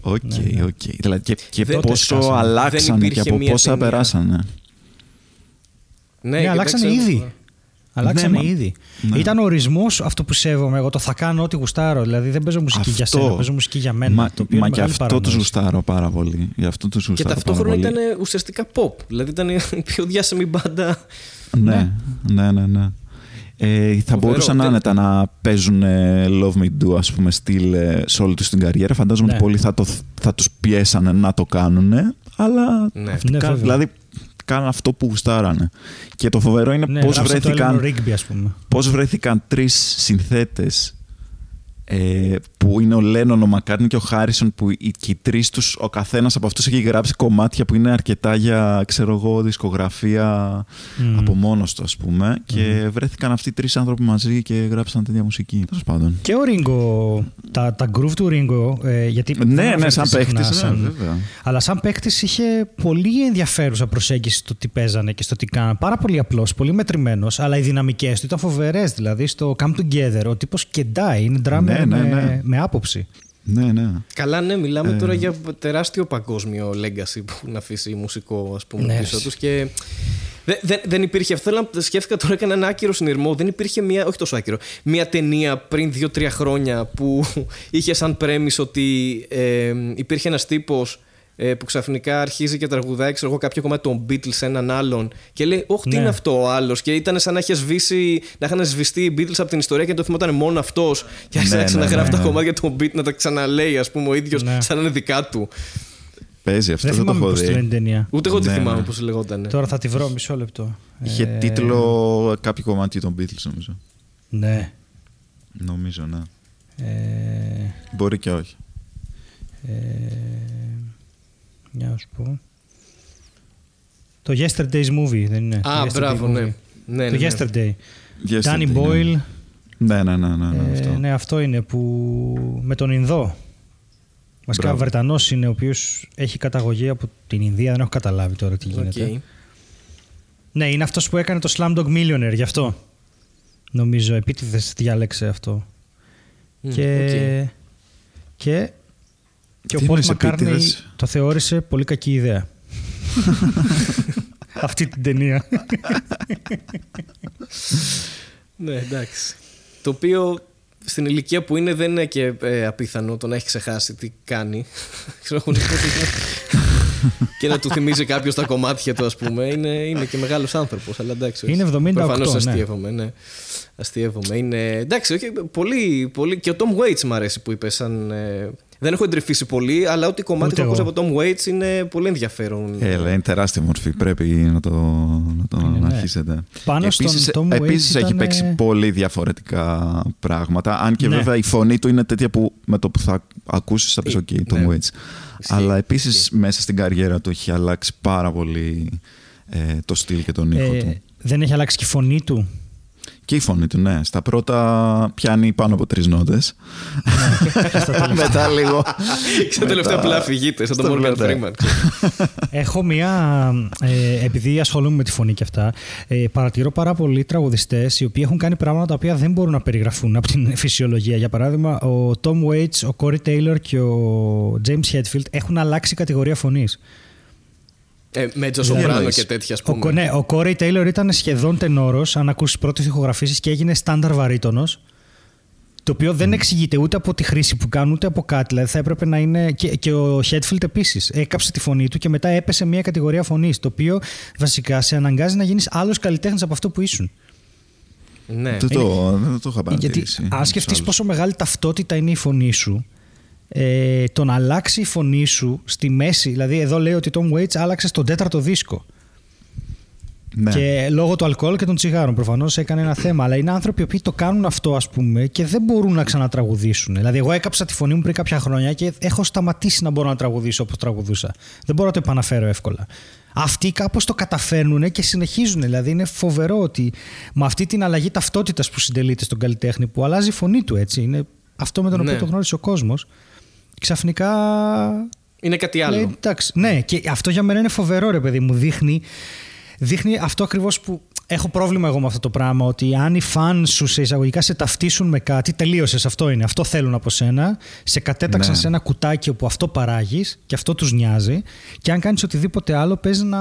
Οκ, οκ. Δηλαδή και, και Δεν- πόσο σκάσανε. Δεν αλλάξανε και υπήρχε από μία πόσα ταινία. περάσανε. Ναι, και αλλάξανε δεν ξέρω- ήδη. Αλλάξανε μα- ήδη. ναι. Ήταν ο ορισμός αυτό που σέβομαι. Εγώ το θα κάνω ό,τι γουστάρω. Δηλαδή δεν παίζω μουσική για σένα, παίζω μουσική για μένα. Μα, το οποίο μα είναι και μεγάλη αυτό του παρανόηση. γουστάρω πάρα πολύ. Γι' αυτό του Και γουστάρω ταυτόχρονα πάρα ήταν πολύ. ουσιαστικά pop. Δηλαδή ήταν η πιο διάσημη μπάντα. Ναι, ναι, ναι. ναι. Ε, θα Φοβερό. μπορούσαν Δεν- άνετα να παίζουν ε, Love Me Do, ας πούμε, στυλ ε, σε όλη τους την καριέρα. Φαντάζομαι Ναι. ότι πολλοί θα, το, θα τους πιέσανε να το κάνουν, αλλά Ναι. αυτοί Ναι, κα- βέβαια. δηλαδή κάνουν αυτό που γουστάρανε. Και το φοβερό είναι Ναι, πώς, γράψε το βρέθηκαν, Eleanor Rigby, ας πούμε. πώς βρέθηκαν τρεις συνθέτες ε, που είναι ο Λένον, ο Μακάρνι και ο Χάρισον που οι, και οι τρεις τους, ο καθένας από αυτούς έχει γράψει κομμάτια που είναι αρκετά για, ξέρω εγώ, δισκογραφία Μμμ. από μόνος του ας πούμε και βρέθηκαν αυτοί οι τρεις άνθρωποι μαζί και γράψαν τέτοια μουσική. Τέλος πάντων. Και ο Ρίγκο, τα, τα groove του Ρίγκο, ε, γιατί δεν Ναι, ναι, αναφέρεται σαν συχνά παίχτης, ναι, σαν- βέβαια. Αλλά σαν παίκτη είχε πολύ ενδιαφέρουσα προσέγγιση στο τι παίζανε και στο τι κάνανε. Πάρα πολύ απλός, πολύ μετρημένος, αλλά οι δυναμικές του ήταν φοβερές. Δηλαδή στο Come Together, ο τύπος κεντάει, είναι drummer Ναι, ναι, με, ναι. με άποψη. Ναι, ναι. Καλά, ναι, μιλάμε Ε. τώρα για τεράστιο παγκόσμιο legacy που να αφήσει μουσικό ας πούμε, Ναι, πίσω ρε. τους. Και δεν, δεν, δεν υπήρχε αυτό. Θέλω να σκέφτηκα τώρα έκανα ένα άκυρο συνειρμό. Δεν υπήρχε μια, όχι τόσο άκυρο, μια ταινία πριν δύο-τρία χρόνια που είχε σαν πρέμις ότι ε, υπήρχε ένας τύπος που ξαφνικά αρχίζει και τραγουδάει ξέρω εγώ, κάποιο κομμάτι των Beatles σε έναν άλλον και λέει Όχι, τι Ναι. είναι αυτό ο άλλος. Και ήταν σαν να, είχε σβήσει, να είχαν σβηστεί οι Beatles από την ιστορία και να το θυμόταν μόνο αυτός. Και άρχισε Ναι, να ξαναγράφει ναι, ναι. τα κομμάτια των Beatles, να τα ξαναλέει, ας πούμε, ο ίδιος, Ναι. σαν να είναι δικά του. Παίζει αυτό, Δεν δεν, το θυμάμαι έχω πώς τη λένε δει. την ταινία. Ούτε εγώ τη Ναι, θυμάμαι ναι. πώς λεγόταν. Τώρα θα τη βρω μισό λεπτό. Είχε Ε, τίτλο κάποιο κομμάτι των Beatles νομίζω. Ναι. Νομίζω, ναι. Ε, Μπορεί και όχι. ε, για να σου πω. Το Yesterday's Movie, δεν είναι; Α, Το Yesterday μπράβο, Movie. ναι. ναι, ναι, Το ναι. Yesterday. Yesterday, Danny ναι. Boyle. Ναι, ναι, ναι, ναι, ναι, Ε, αυτό. ναι, αυτό είναι που με τον Ινδό. Βασικά, Μπράβο. Βρετανός είναι, ο οποίος έχει καταγωγή από την Ινδία. Δεν έχω καταλάβει τώρα τι γίνεται. Οκ. Ναι, είναι αυτός που έκανε το Slumdog Millionaire, γι' αυτό. Νομίζω, επίτηδες διάλεξε αυτό. Μμ, και, οκ. και, και ο Τι Paul εννοείς McCartney επίτηδες; το θεώρησε πολύ κακή ιδέα. Αυτή την ταινία. Ναι, εντάξει. Το οποίο στην ηλικία που είναι δεν είναι και ε, απίθανο το να έχει ξεχάσει τι κάνει. Ξέρω εγώ, και να του θυμίζει κάποιος τα κομμάτια του, ας πούμε. Είναι, είναι και μεγάλος άνθρωπος. Αλλά εντάξει. όχι. Είναι 78, Προφανώς ναι. αστείευομαι, ναι. Αστείευομαι. Είναι, εντάξει, όχι, πολύ, πολύ. Και ο Tom Waits μου αρέσει που είπε. Σαν, ε, δεν έχω εντρυφήσει πολύ, αλλά ό,τι κομμάτι Ούτε έχω ακούσει εγώ. από Tom Waits είναι πολύ ενδιαφέρον. Έλα, είναι τεράστια μορφή. Πρέπει να το, να το Είναι, να ναι. αρχίσετε. Πάνω στον επίσης, Tom Waits επίσης έχει ήταν- παίξει πολύ διαφορετικά πράγματα. Αν και Ναι. βέβαια η φωνή του είναι τέτοια που με το που θα ακούσεις θα πεις Ε, «ΟΚ, Tom ναι. Waits». Αλλά επίσης μέσα στην καριέρα του έχει αλλάξει πάρα πολύ ε, το στυλ και τον ήχο Ε, του. δεν έχει αλλάξει και η φωνή του. Και η φωνή του, ναι. Στα πρώτα πιάνει πάνω από τρεις νότες. Μετά λίγο... Στα τελευταία μετά- απλά φυγείτε, σαν τον στο Morgan τελευταίο. Freeman. Έχω μία. Ε, επειδή ασχολούμαι με τη φωνή και αυτά, ε, παρατηρώ πάρα πολλοί τραγουδιστές οι οποίοι έχουν κάνει πράγματα τα οποία δεν μπορούν να περιγραφούν από την φυσιολογία. Για παράδειγμα, ο Tom Waits, ο Corey Taylor και ο James Hetfield έχουν αλλάξει κατηγορία φωνής. Ε, Μέτζο Τι Σοπράνο εννοείς; και τέτοια, ας Ο, πούμε. ναι, ο Corey Taylor ήταν σχεδόν τενόρος, αν ακούσει πρώτες ηχογραφήσεις, και έγινε στάνταρ βαρύτονος. Το οποίο δεν εξηγείται ούτε από τη χρήση που κάνουν ούτε από κάτι. Δηλαδή θα έπρεπε να είναι. Και, και ο Χέτφιλτ επίσης. Έκαψε τη φωνή του και μετά έπεσε μια κατηγορία φωνής. Το οποίο βασικά σε αναγκάζει να γίνεις άλλος καλλιτέχνης από αυτό που ήσουν. Ναι. Δεν το, δεν το είχα Γιατί παρατηρήσει. αν σκεφτεί Άλλους. πόσο μεγάλη ταυτότητα είναι η φωνή σου, ε, το να αλλάξει η φωνή σου στη μέση. Δηλαδή, εδώ λέει ότι ο Tom Waits άλλαξε στον τέταρτο δίσκο. Ναι. Και λόγω του αλκοόλ και των τσιγάρων προφανώς έκανε ένα θέμα. Αλλά είναι άνθρωποι που το κάνουν αυτό, ας πούμε, και δεν μπορούν να ξανατραγουδήσουν. Δηλαδή, εγώ έκαψα τη φωνή μου πριν κάποια χρόνια και έχω σταματήσει να μπορώ να τραγουδήσω όπως τραγουδούσα. Δεν μπορώ να το επαναφέρω εύκολα. Αυτοί κάπως το καταφέρνουν και συνεχίζουν. Δηλαδή, είναι φοβερό ότι με αυτή την αλλαγή ταυτότητας που συντελείται στον καλλιτέχνη, που αλλάζει η φωνή του έτσι, είναι αυτό με τον ναι. οποίο το γνώρισε ο κόσμος, ξαφνικά είναι κάτι άλλο. Λέει, εντάξει, ναι, και αυτό για μένα είναι φοβερό, ρε παιδί μου. Δείχνει, δείχνει αυτό ακριβώς που έχω πρόβλημα εγώ με αυτό το πράγμα. Ότι αν οι φαν σου σε εισαγωγικά σε ταυτίσουν με κάτι, τελείωσες. Αυτό είναι. Αυτό θέλουν από σένα. Σε κατέταξαν ναι. σε ένα κουτάκι όπου αυτό παράγεις και αυτό τους νοιάζει. Και αν κάνεις οτιδήποτε άλλο, παίζει να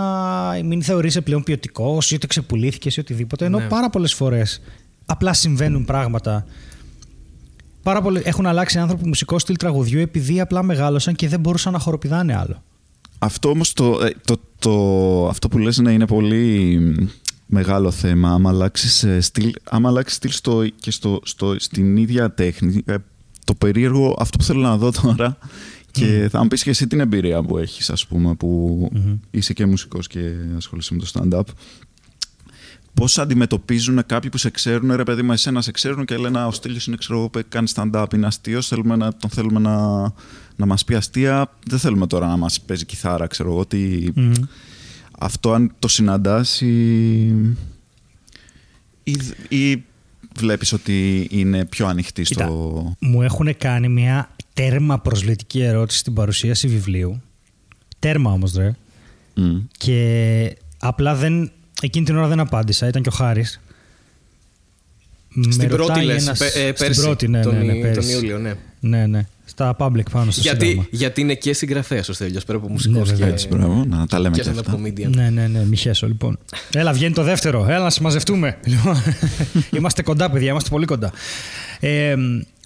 μην θεωρείσαι πλέον ποιοτικός ή ότι ξεπουλήθηκες ή οτιδήποτε. Ενώ ναι. πάρα πολλές φορές απλά συμβαίνουν πράγματα πάρα πολλοί έχουν αλλάξει άνθρωποι μουσικό στυλ τραγουδιού επειδή απλά μεγάλωσαν και δεν μπορούσαν να χοροπηδάνε άλλο. Αυτό όμως το, ε, το, το, αυτό που λες ναι, είναι πολύ μεγάλο θέμα. Άμα αλλάξεις στυλ, άμα αλλάξεις στυλ στο, και στο, στο, στην ίδια τέχνη, ε, το περίεργο, αυτό που θέλω να δω τώρα και θα μου πεις και εσύ την εμπειρία που έχεις ας πούμε που είσαι και μουσικός και ασχολείσαι με το stand-up Πώς αντιμετωπίζουν κάποιοι που σε ξέρουν, ρε παιδί μου, εσένα σε ξέρουν και λένε Ο Στέλιος είναι, ξέρω κάνει stand-up, είναι αστείος. Θέλουμε να, τον θέλουμε να, να μας πει αστεία. Δεν θέλουμε τώρα να μας παίζει κιθάρα, ξέρω εγώ. Ότι Αυτό αν το συναντάς ή, ή, ή βλέπεις ότι είναι πιο ανοιχτή στο. μου έχουν κάνει μια τέρμα προσβλητική ερώτηση στην παρουσίαση βιβλίου. Τέρμα όμως, ρε. Και απλά δεν Εκείνη την ώρα δεν απάντησα, ήταν και ο Χάρης. Στην πρώτη λες, ένας... ε, πέρσι, Στην πρώτη, ναι, τον, ναι, ναι, τον Ιούλιο, ναι. Ναι, ναι. Στα public πάνω στο γιατί, σύνταγμα. Γιατί είναι και συγγραφέας ο Στέλιος, πέρα από μουσικός ναι, και, έτσι, μπράβο, να τα λέμε και, και αυτά. Ναι, ναι, ναι, μιχέσω λοιπόν. Έλα, βγαίνει το δεύτερο. Έλα να συμμαζευτούμε. Λοιπόν, είμαστε κοντά, παιδιά, είμαστε πολύ κοντά. Ε,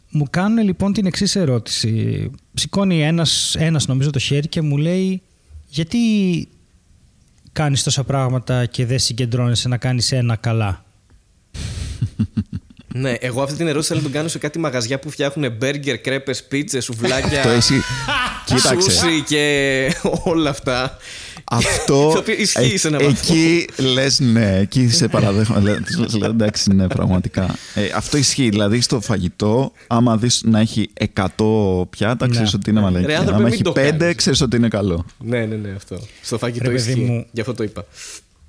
μου κάνουν λοιπόν την εξής ερώτηση. Σηκώνει ένας, ένας νομίζω το χέρι και μου λέει γιατί κάνεις τόσα πράγματα και δεν συγκεντρώνεσαι να κάνεις ένα καλά. Ναι, εγώ αυτή την ερώτηση θέλω να την κάνω σε κάτι μαγαζιά που φτιάχνουν μπέργκερ, κρέπες, πίτσε, σουβλάκια. Το εσύ. Κοίταξε. Σούσι και όλα αυτά. Αυτό. Το οποίο ισχύει σε ένα βαθμό. Εκεί λες ναι, εκεί σε παραδέχομαι. Λες εντάξει, ναι, πραγματικά. Ε, αυτό ισχύει. Δηλαδή στο φαγητό, άμα δεις να έχει 100 πιάτα, ξέρεις ναι. ότι είναι μαλακία. Αν έχει 5, ξέρεις ότι είναι καλό. Ναι, ναι, ναι, αυτό. Στο φαγητό ισχύει. Μου... Γι' αυτό το είπα.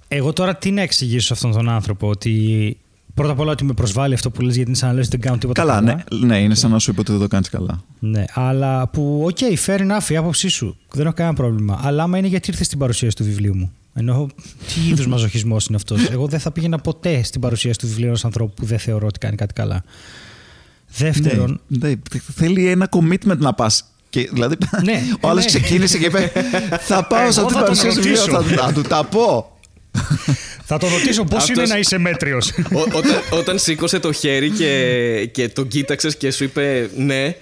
Εγώ τώρα τι να εξηγήσω αυτόν τον άνθρωπο, ότι Πρώτα απ' όλα ότι με προσβάλλει αυτό που λες γιατί είναι σαν να λες ότι δεν κάνω τίποτα καλά. Καλά, ναι, ναι, είναι σαν να σου είπε ότι δεν το κάνεις καλά. Ναι, αλλά που, οκ, okay, fair enough, η άποψή σου. Δεν έχω κανένα πρόβλημα. Αλλά άμα είναι γιατί ήρθες στην παρουσίαση του βιβλίου μου; Ενώ τι είδους μαζοχισμός είναι αυτός; Εγώ δεν θα πήγαινα ποτέ στην παρουσίαση του βιβλίου ενός ανθρώπου που δεν θεωρώ ότι κάνει κάτι καλά. Δεύτερον. Ναι, ναι, θέλει ένα commitment να πας. Και, δηλαδή, ναι, ο άλλος ναι. ξεκίνησε και είπε: Θα πάω σε αυτή την παρουσίαση του βιβλίου, θα του τα πω. Θα το ρωτήσω πώς είναι να είσαι μέτριος; όταν, όταν σήκωσε το χέρι και, και τον κοίταξες και σου είπε ναι,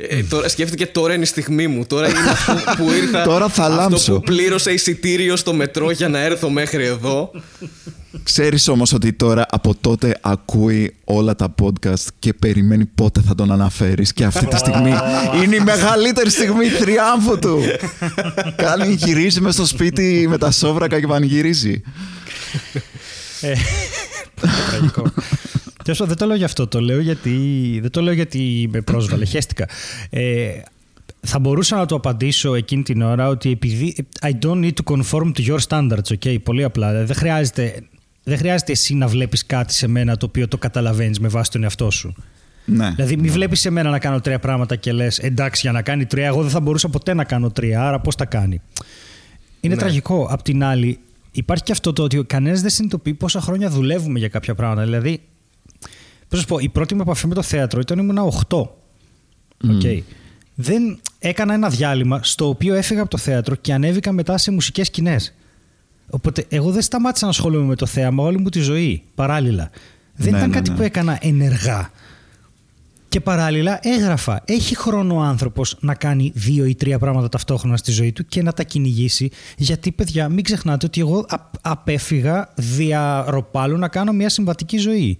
ε, τώρα, σκέφτηκε τώρα είναι η στιγμή μου. Τώρα είναι αυτό που ήρθα. τώρα θα αυτό που πλήρωσα εισιτήριο στο μετρό για να έρθω μέχρι εδώ. Ξέρεις όμως ότι τώρα από τότε ακούει όλα τα podcast και περιμένει πότε θα τον αναφέρεις και αυτή τη στιγμή είναι η μεγαλύτερη στιγμή θριάμφου του. Κάνει γυρίζει μες στο σπίτι με τα σόβρακα και πανηγυρίζει. Ε, τραγικό. δεν το λέω για αυτό, το λέω γιατί, δεν το λέω γιατί με πρόσβαλε, χαίστηκα. Ε, θα μπορούσα να το απαντήσω εκείνη την ώρα ότι επειδή I don't need to conform to your standards, okay, πολύ απλά. Δεν χρειάζεται, δεν χρειάζεται εσύ να βλέπεις κάτι σε μένα το οποίο το καταλαβαίνεις με βάση τον εαυτό σου. Ναι. Δηλαδή, μην βλέπεις σε μένα να κάνω τρία πράγματα και λες: Εντάξει, για να κάνει τρία, εγώ δεν θα μπορούσα ποτέ να κάνω τρία, άρα πώς τα κάνει. Είναι ναι. τραγικό. Απ' την άλλη, υπάρχει και αυτό το ότι κανένας δεν συνειδητοποιεί πόσα χρόνια δουλεύουμε για κάποια πράγματα. Δηλαδή, Πώς σου πω, η πρώτη μου επαφή με το θέατρο ήταν ήμουν 8. Okay. Δεν έκανα ένα διάλειμμα στο οποίο έφυγα από το θέατρο και ανέβηκα μετά σε μουσικές σκηνές. Οπότε εγώ δεν σταμάτησα να ασχολούμαι με το θέαμα όλη μου τη ζωή παράλληλα. Δεν ναι, ήταν ναι, κάτι ναι. που έκανα ενεργά. Και παράλληλα έγραφα. Έχει χρόνο ο άνθρωπος να κάνει δύο ή τρία πράγματα ταυτόχρονα στη ζωή του και να τα κυνηγήσει. Γιατί, παιδιά, μην ξεχνάτε ότι εγώ απέφυγα δια ροπάλου να κάνω μια συμβατική ζωή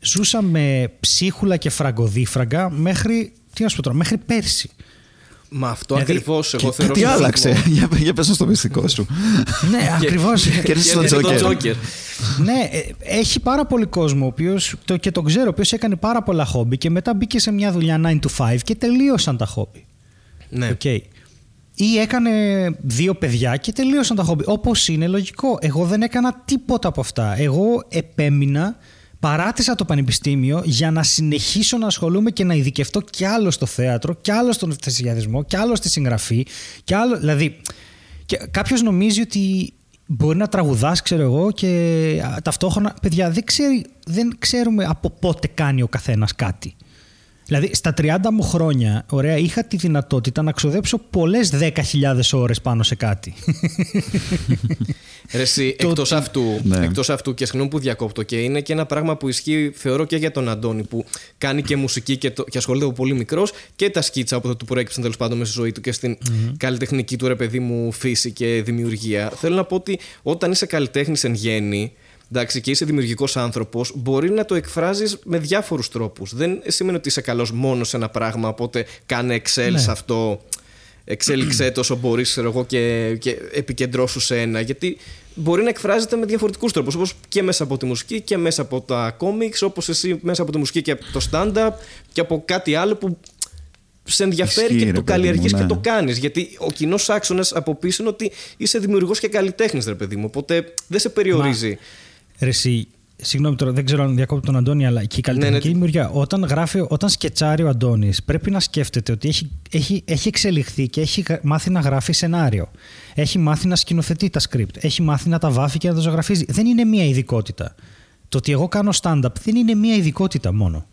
ζούσα με ψίχουλα και φραγκοδίφραγκα μέχρι, τι να σου πω τώρα, μέχρι πέρσι. Μα αυτό δηλαδή, ακριβώς εγώ θεωρώ. Τι άλλαξε; για, για πες στο μυστικό σου. ναι, ακριβώς. Κέρδισε τον Τζόκερ. ναι, ε, έχει πάρα πολύ κόσμο οποίος, το, και τον ξέρω, ο οποίος έκανε πάρα πολλά χόμπι και μετά μπήκε σε μια δουλειά 9 to 5 και τελείωσαν τα χόμπι. Ναι. Okay. Ή έκανε δύο παιδιά και τελείωσαν τα χόμπι. Όπως είναι λογικό. Εγώ δεν έκανα τίποτα από αυτά. Εγώ επέμεινα παράτησα το πανεπιστήμιο για να συνεχίσω να ασχολούμαι και να ειδικευτώ κι άλλο στο θέατρο, κι άλλο στον θεσιαδισμό, κι άλλο στη συγγραφή. Κι άλλο, δηλαδή, κάποιος νομίζει ότι μπορεί να τραγουδάς, ξέρω εγώ, και ταυτόχρονα. Παιδιά, δεν, ξέρει, δεν ξέρουμε από πότε κάνει ο καθένας κάτι. Δηλαδή, στα 30 μου χρόνια, ωραία, είχα τη δυνατότητα να ξοδέψω πολλές 10.000 ώρες πάνω σε κάτι. Ρε εσύ, εκτός, αυτού, ναι. εκτός αυτού και συγγνώμη που διακόπτω και είναι και ένα πράγμα που ισχύει θεωρώ και για τον Αντώνη που κάνει και μουσική και, το, και ασχολείται από πολύ μικρός και τα σκίτσα από το του προέκυψαν τέλος πάντων μέσα στη ζωή του και στην mm-hmm. καλλιτεχνική του ρε παιδί μου φύση και δημιουργία. Θέλω να πω ότι όταν είσαι καλλιτέχνης εν γέννη εντάξει, και είσαι δημιουργικός άνθρωπος, μπορεί να το εκφράζεις με διάφορους τρόπους. Δεν σημαίνει ότι είσαι καλός μόνος σε ένα πράγμα, οπότε κάνε Excel ναι. σε αυτό. Εξέλιξε το όσο μπορείς, εγώ, και, και επικεντρώσου σε ένα. Γιατί μπορεί να εκφράζεται με διαφορετικούς τρόπους. Όπως και μέσα από τη μουσική και μέσα από τα κόμιξ, όπως εσύ μέσα από τη μουσική και από το stand-up και από κάτι άλλο που σε ενδιαφέρει και το καλλιεργείς και ναι. το κάνεις. Γιατί ο κοινός άξονας από πίσω είναι ότι είσαι δημιουργός και καλλιτέχνης, ρε παιδί μου. Οπότε δεν σε περιορίζει. Ρε εσύ, συγγνώμη τώρα, δεν ξέρω αν διακόπτω τον Αντώνη, αλλά και η καλλιτεχνική ναι, ναι. δημιουργία. Όταν, γράφει, όταν σκετσάρει ο Αντώνης, πρέπει να σκέφτεται ότι έχει, έχει, έχει εξελιχθεί και έχει μάθει να γράφει σενάριο. Έχει μάθει να σκηνοθετεί τα script. Έχει μάθει να τα βάφει και να τα ζωγραφίζει. Δεν είναι μία ειδικότητα. Το ότι εγώ κάνω stand-up δεν είναι μία ειδικότητα μόνο.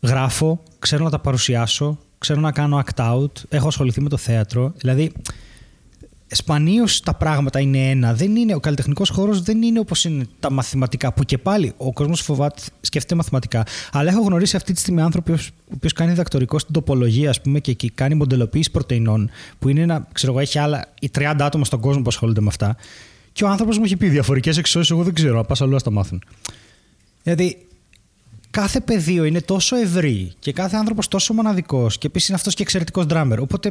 Γράφω, ξέρω να τα παρουσιάσω, ξέρω να κάνω act out, έχω ασχοληθεί με το θέατρο. Δηλαδή, σπανίω τα πράγματα είναι ένα. Δεν είναι, ο καλλιτεχνικός χώρος δεν είναι όπως είναι τα μαθηματικά. Που και πάλι ο κόσμος φοβάται, σκέφτεται μαθηματικά. Αλλά έχω γνωρίσει αυτή τη στιγμή άνθρωπο ο οποίος κάνει διδακτορικό στην τοπολογία, ας πούμε, και, και κάνει μοντελοποίηση πρωτεϊνών, που είναι ένα, ξέρω εγώ, έχει άλλα 30 άτομα στον κόσμο που ασχολούνται με αυτά. Και ο άνθρωπος μου έχει πει διαφορετικέ εξώσει, εγώ δεν ξέρω, να πας αλλού να τα μάθουν. Δηλαδή, κάθε πεδίο είναι τόσο ευρύ και κάθε άνθρωπος τόσο μοναδικός και επίσης είναι αυτός και εξαιρετικός ντράμερ. Οπότε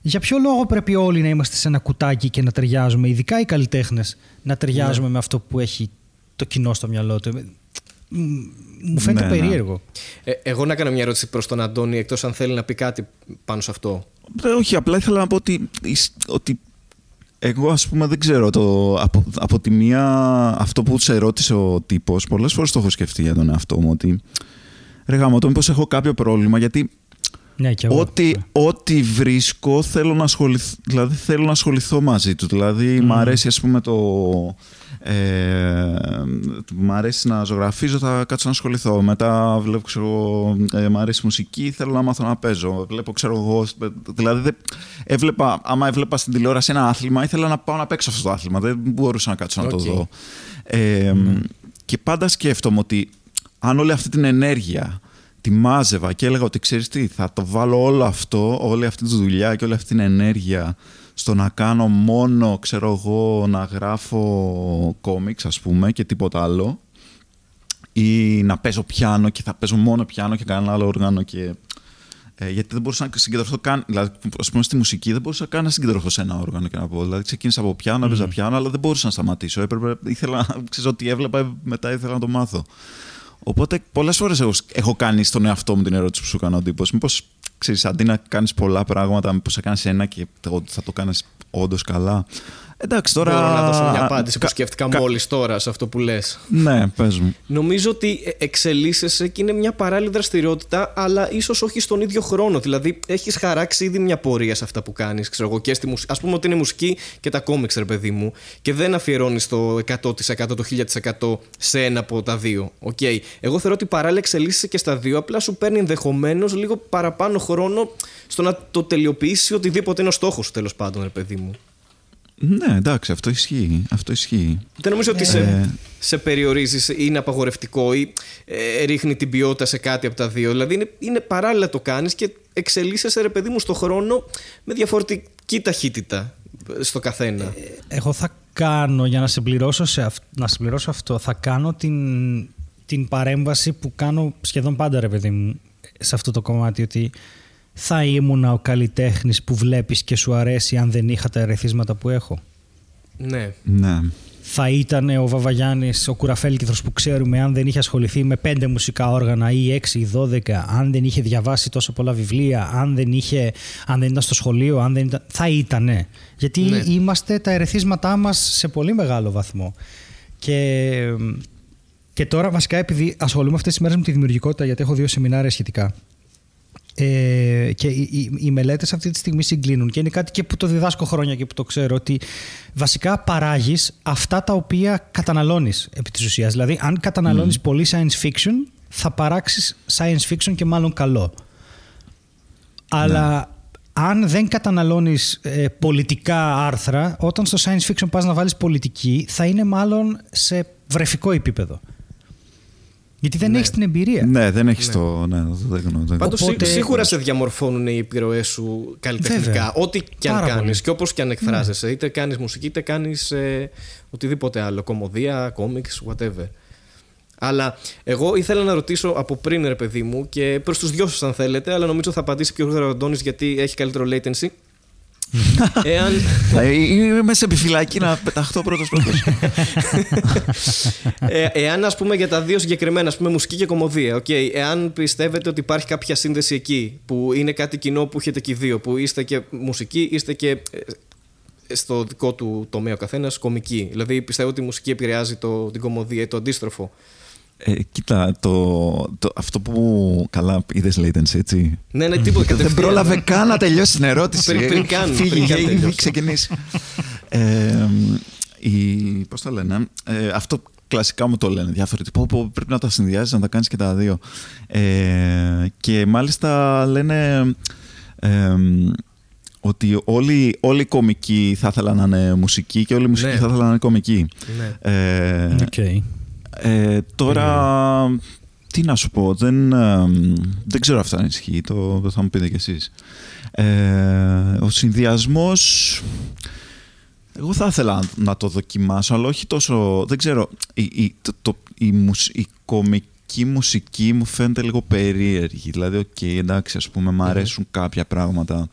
για ποιο λόγο πρέπει όλοι να είμαστε σε ένα κουτάκι και να ταιριάζουμε, ειδικά οι καλλιτέχνες, να ταιριάζουμε ναι. με αυτό που έχει το κοινό στο μυαλό του; Μου φαίνεται ναι, ναι. περίεργο. Ε, εγώ να κάνω μια ερώτηση προς τον Αντώνη, εκτός αν θέλει να πει κάτι πάνω σε αυτό. Ε, όχι, απλά ήθελα να πω ότι, ότι εγώ ας πούμε δεν ξέρω το, από, από τη μία αυτό που σε ρώτησε ο τύπος πολλές φορές το έχω σκεφτεί για τον εαυτό μου ότι ρε γάμο το μήπως έχω κάποιο πρόβλημα γιατί ναι, ό,τι, ό,τι βρίσκω θέλω να, ασχοληθώ, δηλαδή θέλω να ασχοληθώ μαζί του. Δηλαδή, mm. μου αρέσει ας πούμε το... Ε, μ' αρέσει να ζωγραφίζω, θα κάτσω να ασχοληθώ. Μετά βλέπω, ξέρω, ε, μ' αρέσει η μουσική, θέλω να μάθω να παίζω. Βλέπω, ξέρω εγώ, δηλαδή έβλεπα, άμα έβλεπα στην τηλεόραση ένα άθλημα, ήθελα να πάω να παίξω αυτό το άθλημα. Δεν μπορούσα να κάτσω να το δω. Ε, mm. Και πάντα σκέφτομαι ότι αν όλη αυτή την ενέργεια τη μάζευα και έλεγα ότι ξέρεις τι, θα το βάλω όλο αυτό, όλη αυτή τη δουλειά και όλη αυτή την ενέργεια στο να κάνω μόνο, ξέρω εγώ, να γράφω κόμιξ ας πούμε και τίποτα άλλο ή να παίζω πιάνο και θα παίζω μόνο πιάνο και κανένα άλλο όργανο και... Ε, γιατί δεν μπορούσα να συγκεντρωθώ καν. Δηλαδή, ας πούμε, στη μουσική δεν μπορούσα καν να συγκεντρωθώ σε ένα όργανο και να πω. Δηλαδή, ξεκίνησα από πιάνο, έπαιζα mm. πιάνο, αλλά δεν μπορούσα να σταματήσω. Έπρεπε, ήθελα, ξέρω ότι έβλεπα, μετά ήθελα να το μάθω. Οπότε πολλές φορές έχω, έχω κάνει στον εαυτό μου την ερώτηση που σου έκανα ο τύπος. Μήπως ξέρεις, αντί να κάνεις πολλά πράγματα, μήπως θα κάνεις ένα και θα το κάνεις όντως καλά. Εντάξει, τώρα. Μπορώ να δώσω μια απάντηση που σκέφτηκα κα... μόλις τώρα σε αυτό που λες. Ναι, πες μου. Νομίζω ότι ε, εξελίσσεσαι και είναι μια παράλληλη δραστηριότητα, αλλά ίσως όχι στον ίδιο χρόνο. Δηλαδή, έχεις χαράξει ήδη μια πορεία σε αυτά που κάνεις. Ξέρω εγώ, και στη μουσική. Α πούμε ότι είναι μουσική και τα κόμιξ, ρε παιδί μου, και δεν αφιερώνεις το 100%, το 1000% σε ένα από τα δύο. Okay. Εγώ θεωρώ ότι παράλληλα εξελίσσεσαι και στα δύο, απλά σου παίρνει ενδεχομένως λίγο παραπάνω χρόνο στο να το τελειοποιήσει οτιδήποτε είναι ο στόχος σου, τέλος πάντων, ρε παιδί μου. Ναι, εντάξει, αυτό ισχύει. Αυτό ισχύει. Δεν νομίζω ότι σε, ε. σε περιορίζεις, είναι απαγορευτικό ή ε, ρίχνει την ποιότητα σε κάτι από τα δύο. Δηλαδή είναι, είναι παράλληλα το κάνεις και εξελίσσεσαι, ρε παιδί μου, στο χρόνο με διαφορετική ταχύτητα στο καθένα. Ε, εγώ θα κάνω, για να συμπληρώσω, σε να συμπληρώσω αυτό, θα κάνω την, την παρέμβαση που κάνω σχεδόν πάντα, ρε παιδί μου, σε αυτό το κομμάτι, ότι θα ήμουν ο καλλιτέχνης που βλέπεις και σου αρέσει αν δεν είχα τα ερεθίσματα που έχω; Ναι. Ναι. Θα ήταν ο Βαβαγιάννης, ο κουραφέλκυθρος που ξέρουμε, αν δεν είχε ασχοληθεί με πέντε μουσικά όργανα ή έξι ή δώδεκα, αν δεν είχε διαβάσει τόσο πολλά βιβλία, αν δεν, είχε, αν δεν ήταν στο σχολείο, αν δεν ήταν. Θα ήτανε. Γιατί Ναι. είμαστε τα ερεθίσματά μας σε πολύ μεγάλο βαθμό. Και, και τώρα, βασικά, επειδή ασχολούμαι αυτές τις μέρες με τη δημιουργικότητα, γιατί έχω δύο σεμινάρια σχετικά. Ε, και οι, οι, οι μελέτες αυτή τη στιγμή συγκλίνουν και είναι κάτι και που το διδάσκω χρόνια και που το ξέρω ότι βασικά παράγεις αυτά τα οποία καταναλώνεις επί της ουσίας. Δηλαδή, αν καταναλώνεις πολύ science fiction, θα παράξεις science fiction και μάλλον καλό. Αλλά αν δεν καταναλώνεις ε, πολιτικά άρθρα, όταν στο science fiction πας να βάλεις πολιτική, θα είναι μάλλον σε βρεφικό επίπεδο. Γιατί δεν Ναι. έχεις την εμπειρία. Ναι, δεν έχεις το. Ναι, δεν γνωρίζω. δεν- Πάντως Οπότε- σίγουρα σε διαμορφώνουν οι επιρροές σου καλλιτεχνικά. Βέβαια. Ό,τι και αν Πάρα κάνεις πολύ. και όπως και αν εκφράζεσαι. Είτε κάνεις μουσική, είτε κάνεις οτιδήποτε άλλο. Κομμωδία, κόμιξ, whatever. Αλλά εγώ ήθελα να ρωτήσω από πριν, ρε παιδί μου, και προς τους δυο σας, αν θέλετε, αλλά νομίζω θα απαντήσει πιο γρήγορα ο Αντώνης γιατί έχει καλύτερο latency. Εάν. Ε, Είμαι σε επιφυλακή να πεταχτώ πρώτος πρώτος. ε, εάν ας πούμε για τα δύο συγκεκριμένα, ας πούμε μουσική και κομμωδία, okay, εάν πιστεύετε ότι υπάρχει κάποια σύνδεση εκεί, που είναι κάτι κοινό που έχετε και οι δύο, που είστε και μουσική, είστε και ε, στο δικό του τομέα ο καθένας κομική. Δηλαδή πιστεύω ότι η μουσική επηρεάζει το, την κομμωδία ή το αντίστροφο. Ε, κοίτα, το, το, αυτό που καλά είδες latency, έτσι. Ναι, ναι, τίποτα Δεν κατευθείαν. πρόλαβε καν να τελειώσει την ερώτηση. Πριν- πριν καν, Φύγει, πριν καν έχει τελειώσει. ξεκινήσει. ε, η, πώς το λένε, ε, αυτό κλασικά μου το λένε διάφοροι. Πω, πω, πρέπει να τα συνδυάζεις, να τα κάνεις και τα δύο. Ε, και μάλιστα λένε ε, ότι όλοι, όλοι οι κομικοί θα ήθελαν να είναι μουσικοί και όλοι οι μουσικοί Ναι. θα ήθελαν να είναι κομικοί. Ναι. Ε, Οκ. Ε, τώρα, τι να σου πω, δεν, ε, δεν ξέρω αυτά αν ισχύει, το, το θα μου πείτε κι εσείς. Ε, ο συνδυασμός, εγώ θα ήθελα να το δοκιμάσω, αλλά όχι τόσο, δεν ξέρω, η, η, το, το- η, μουσ- η κομική μουσική μου φαίνεται λίγο περίεργη, δηλαδή, οκ, εντάξει, ας πούμε, μου αρέσουν κάποια πράγματα,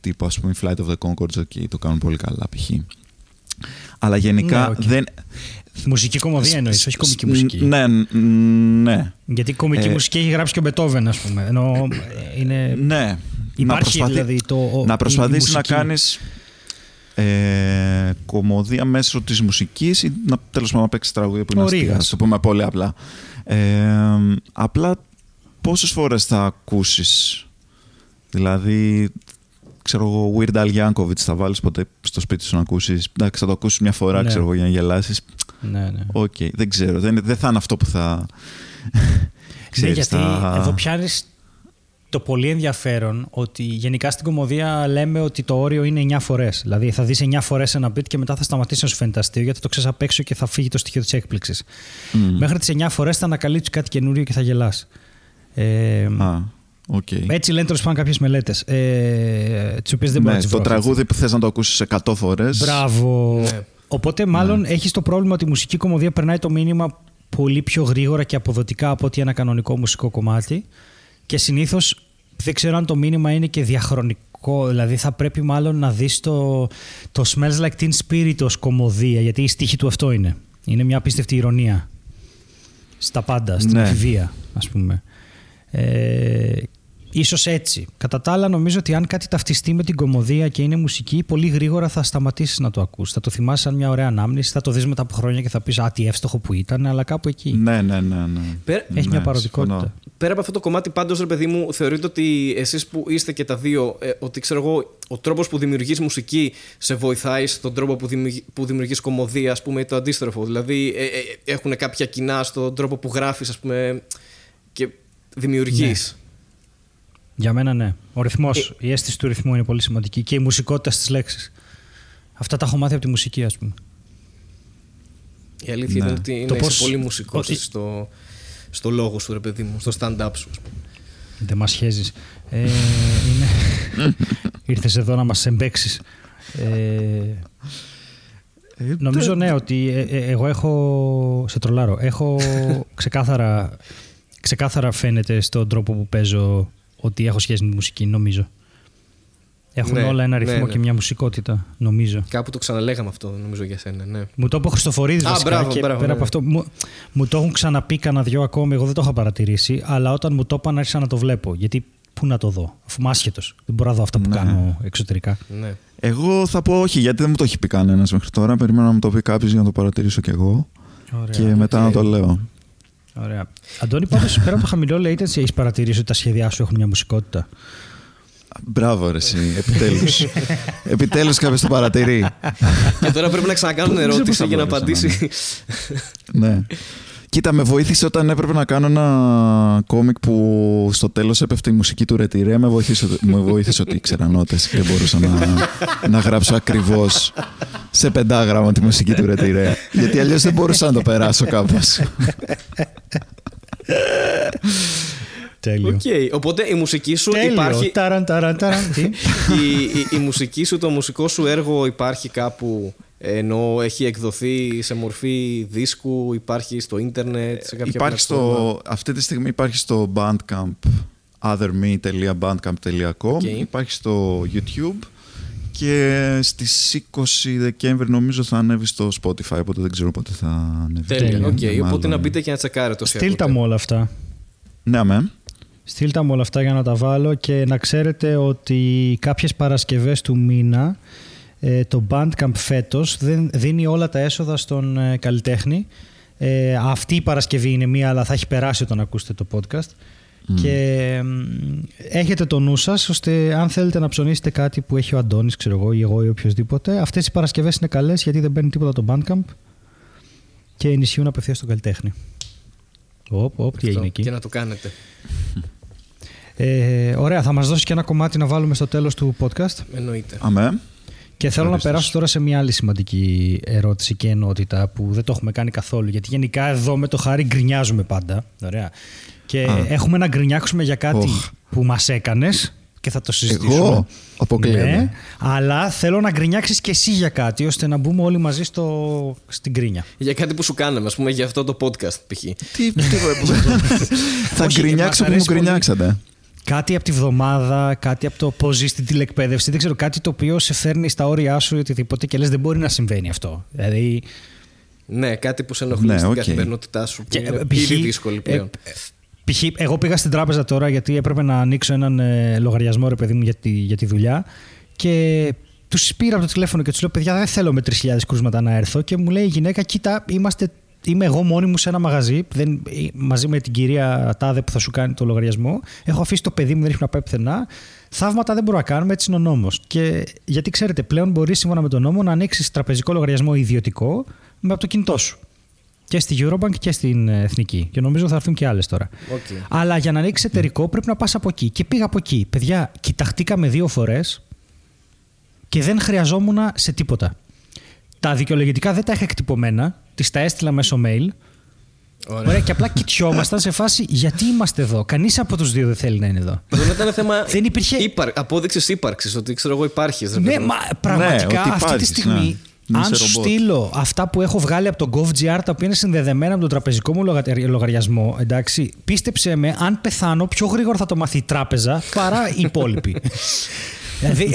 τύπου, ας πούμε, οι Flight of the Conchords, οκ, το κάνουν πολύ καλά, π.χ. Αλλά γενικά Ναι, οκ. δεν, Μουσική κωμωδία εννοείς, όχι κωμική μουσική. ναι, ναι. Γιατί κωμική Ε, μουσική έχει γράψει και ο Μπετόβεν, ας πούμε. Ενώ ε, είναι. Ναι. Υπάρχει δηλαδή το. ο- να η- η προσπαθήσεις να μουσική. κάνεις ε, κωμωδία μέσω της μουσικής ή να, τέλος πάντων να παίξεις τραγούδια που είναι Ο αστεία. Ρήγας. Ας το πούμε πολύ απλά. Ε, απλά πόσες φορές θα ακούσεις; Δηλαδή ξέρω εγώ Weird Al Yankovic θα βάλεις ποτέ στο σπίτι σου να ακούσεις; Εντάξει θα το ακούσεις μια φορά Ναι. ξέρω εγώ για να γελάσεις Ναι, ναι. Οκ, δεν ξέρω. Δεν, δεν θα είναι αυτό που θα. Ναι, Ξέρεις, γιατί θα- εδώ πιάνεις το πολύ ενδιαφέρον ότι γενικά στην κωμωδία λέμε ότι το όριο είναι 9 φορές. Δηλαδή θα δεις 9 φορές ένα bit και μετά θα σταματήσει να σου φαίνεται αστείο γιατί το ξέρεις απ' έξω και θα φύγει το στοιχείο της έκπληξης. Μμ. Μέχρι τις 9 φορές θα ανακαλύψεις κάτι καινούριο και θα γελάς. Ε, Α, οκ. έτσι λένε τέλος πάντων κάποιες μελέτες. Ε, τις οποίες δεν μπορώ Ναι, να τις το βρω. τραγούδι που θες να το ακούσεις 100 φορές. Μπράβο. Ναι. Οπότε, μάλλον έχεις το πρόβλημα ότι η μουσική κωμωδία περνάει το μήνυμα πολύ πιο γρήγορα και αποδοτικά από ότι ένα κανονικό μουσικό κομμάτι. Και συνήθως δεν ξέρω αν το μήνυμα είναι και διαχρονικό. Δηλαδή, θα πρέπει μάλλον να δεις το, το Smells Like Teen Spirit ως κωμωδία, γιατί οι στίχοι του αυτό είναι. Είναι μια απίστευτη ηρωνία. Στα πάντα, στην Ναι. εφηβεία, ας πούμε. Ε, ίσως έτσι. Κατά τα άλλα, νομίζω ότι αν κάτι ταυτιστεί με την κομμωδία και είναι μουσική, πολύ γρήγορα θα σταματήσεις να το ακούσει. Θα το θυμάσαι σαν μια ωραία ανάμνηση, θα το δεις μετά από χρόνια και θα πεις Α, τι εύστοχο που ήταν, αλλά κάπου εκεί. Ναι, ναι, ναι. ναι. Πέρα- Έχει Ναι, μια παροδικότητα. συμφωνώ. Πέρα από αυτό το κομμάτι, πάντως, ρε παιδί μου, θεωρείτε ότι εσείς που είστε και τα δύο, ε, ότι ξέρω εγώ, ο τρόπος που δημιουργείς μουσική σε βοηθάει στον τρόπο που, δημιουργεί, που δημιουργείς κομμωδία, ας πούμε, ή το αντίστροφο; Δηλαδή, ε, ε, έχουν κάποια κοινά στον τρόπο που γράφεις, ας πούμε, και δημιουργείς. Ναι. Για μένα ναι. Ο ρυθμός, Ε- η αίσθηση του ρυθμού είναι πολύ σημαντική και η μουσικότητα στις λέξεις. Αυτά τα έχω μάθει από τη μουσική, ας πούμε. Η αλήθεια Ναι. είναι ότι Το είναι πώς- πολύ μουσικό ότι- στο, στο λόγο σου, ρε παιδί μου, στο stand-up σου. ας πούμε. Δεν μας χέζεις. Ε, είναι... Ήρθες εδώ να μας εμπέξει. Ε, νομίζω ναι ότι ε, ε, εγώ έχω. Σε τρολάρω. Έχω ξεκάθαρα, ξεκάθαρα φαίνεται στον τρόπο που παίζω ότι έχω σχέση με τη μουσική, νομίζω. Έχουν Ναι, όλα ένα ναι, ρυθμό ναι. και μια μουσικότητα, νομίζω. Κάπου το ξαναλέγαμε αυτό, νομίζω για σένα. Ναι. Μου το είπε ο Χριστοφορίδη Α, βασικά. μπράβο, και μπράβο, πέρα ναι. από αυτό. Μου, μου το έχουν ξαναπεί κανένα δυο ακόμη. Εγώ δεν το είχα παρατηρήσει. Αλλά όταν μου το είπαν, άρχισα να το βλέπω. Γιατί πού να το δω, αφού είμαι άσχετος. Δεν μπορώ να δω αυτά που Ναι. κάνω εξωτερικά. ναι. Εγώ θα πω όχι, γιατί δεν μου το έχει πει κανένας μέχρι τώρα. Περιμένω να μου το πει κάποιος για να το παρατηρήσω κι εγώ. Ωραία. και μετά να το λέω. Ωραία. Αντώνη, πάντως πέρα από το χαμηλό latency, έχεις παρατηρήσει ότι τα σχέδιά σου έχουν μια μουσικότητα; Μπράβο, ρε, εσύ. Επιτέλους. Επιτέλους κάποιος το παρατηρεί. Και τώρα πρέπει να ξανακάνουν Δεν ξέρω πώς ερώτηση θα για να μπορούσα να απαντήσει. ναι. Κοίτα, με βοήθησε όταν έπρεπε να κάνω ένα κόμικ που στο τέλος έπεφτε η μουσική του Ρετυρέ. Με βοήθησε, με βοήθησε ότι ήξερα νότες και δεν μπορούσα να, να γράψω ακριβώς σε πεντάγραμμα τη μουσική του Ρετυρέ. Γιατί αλλιώς δεν μπορούσα να το περάσω κάπως. Τέλειο. Οκ, Οπότε η μουσική σου Τέλειο. υπάρχει. Ταραν, ταραν, ταραν. Τι; η, η, η μουσική σου, το μουσικό σου έργο υπάρχει κάπου ενώ έχει εκδοθεί σε μορφή δίσκου, υπάρχει στο ίντερνετ, σε κάποια υπάρχει πλατφόρμα. στο, αυτή τη στιγμή υπάρχει στο Bandcamp otherme.bandcamp.com Οκ. Υπάρχει στο YouTube και στις 20 Δεκέμβρη νομίζω θα ανέβει στο Spotify οπότε δεν ξέρω πότε θα ανέβει. Τέλεια. Τέλειο. Οκ, Μάλλον. οπότε να μπείτε και να τσεκάρετε όσοι Στείλ τα ακούτε. μου όλα αυτά. Ναι, αμέ. Στείλ τα μου όλα αυτά για να τα βάλω και να ξέρετε ότι κάποιες Παρασκευές του μήνα ε, το Bandcamp φέτος δεν, δίνει όλα τα έσοδα στον ε, καλλιτέχνη. Ε, αυτή η Παρασκευή είναι μία, αλλά θα έχει περάσει όταν ακούσετε το podcast. Και μ, έχετε το νου σας, ώστε αν θέλετε να ψωνίσετε κάτι που έχει ο Αντώνης, ξέρω εγώ, ή εγώ ή οποιοδήποτε, αυτές οι Παρασκευές είναι καλές γιατί δεν παίρνει τίποτα το Bandcamp και ενισχύουν απευθείας τον καλλιτέχνη. Οπ, οπ, τι Αυτό. έγινε εκεί. Και να το κάνετε. Ε, ωραία, θα μας δώσεις και ένα κομμάτι να βάλουμε στο τέλος του podcast. Εννοείται. αμέ. Και θέλω να Ευχαριστώ. περάσω τώρα σε μια άλλη σημαντική ερώτηση και ενότητα που δεν το έχουμε κάνει καθόλου. Γιατί γενικά εδώ με το χάρη γκρινιάζουμε πάντα. Ωραία. Και Α. έχουμε να γκρινιάξουμε για κάτι Οχ. που μας έκανες και θα το συζητήσουμε. Εγώ, αποκλείεται. Ναι, αλλά θέλω να γκρινιάξεις και εσύ για κάτι ώστε να μπούμε όλοι μαζί στο, στην γκρίνια. Για κάτι που σου κάναμε, ας πούμε, για αυτό το podcast π.χ. Τι, τι, θα Όχι, γκρινιάξω μας που μου αρέσει πολύ. γκρινιάξατε. Κάτι από τη βδομάδα, κάτι από το πώς ζεις στην τηλεκπαίδευση. Δεν ξέρω, κάτι το οποίο σε φέρνει στα όρια σου ή οτιδήποτε και λες δεν μπορεί να συμβαίνει αυτό. Δηλαδή. Ναι, κάτι που σε ενοχλεί Ναι, στην οκ. καθημερινότητά σου. Που Και, είναι ε, π.χ. ήδη δύσκολη πλέον. ε, ε, π.χ. εγώ πήγα στην τράπεζα τώρα γιατί έπρεπε να ανοίξω έναν ε, λογαριασμό, ρε παιδί μου, για τη, για τη δουλειά. Και τους πήρα από το τηλέφωνο και τους λέω: Παιδιά, δεν θέλω με 3.000 κρούσματα να έρθω. Και μου λέει η γυναίκα: Κοίτα, είμαστε, είμαι εγώ μόνη μου σε ένα μαγαζί, δεν, ε, μαζί με την κυρία Τάδε που θα σου κάνει το λογαριασμό. Έχω αφήσει το παιδί μου, δεν έχει να πάει πουθενά. Θαύματα δεν μπορούμε να κάνουμε, έτσι είναι ο νόμος. Και γιατί ξέρετε, πλέον μπορείς σύμφωνα με τον νόμο να ανοίξεις τραπεζικό λογαριασμό ιδιωτικό με από το κινητό σου. Και στη Eurobank και στην ε, Εθνική. Και νομίζω θα έρθουν και άλλες τώρα. Οκ. Αλλά για να ανοίξεις εταιρικό πρέπει να πας από εκεί. Και πήγα από εκεί. Παιδιά, κοιταχτήκαμε δύο φορές και δεν χρειαζόμουν σε τίποτα. Τα δικαιολογητικά δεν τα είχα εκτυπωμένα. Τη τα έστειλα μέσω mail. Ωραία. Ωραία, και απλά κοιτιόμασταν σε φάση γιατί είμαστε εδώ. Κανείς από τους δύο δεν θέλει να είναι εδώ. Δεν ήταν θέμα Δεν υπήρχε- ύπαρ... απόδειξης ύπαρξης, ότι ξέρω εγώ υπάρχεις. Ναι, μα πραγματικά ότι αυτή τη υπάρχεις, στιγμή, ναι. Μην αν είσαι σου ρομπότ. στείλω αυτά που έχω βγάλει από το GovGR, τα οποία είναι συνδεδεμένα με τον τραπεζικό μου λογα- λογαριασμό, εντάξει, πίστεψε με, αν πεθάνω, πιο γρήγορα θα το μάθει η τράπεζα παρά οι υπόλοιποι. δηλαδή,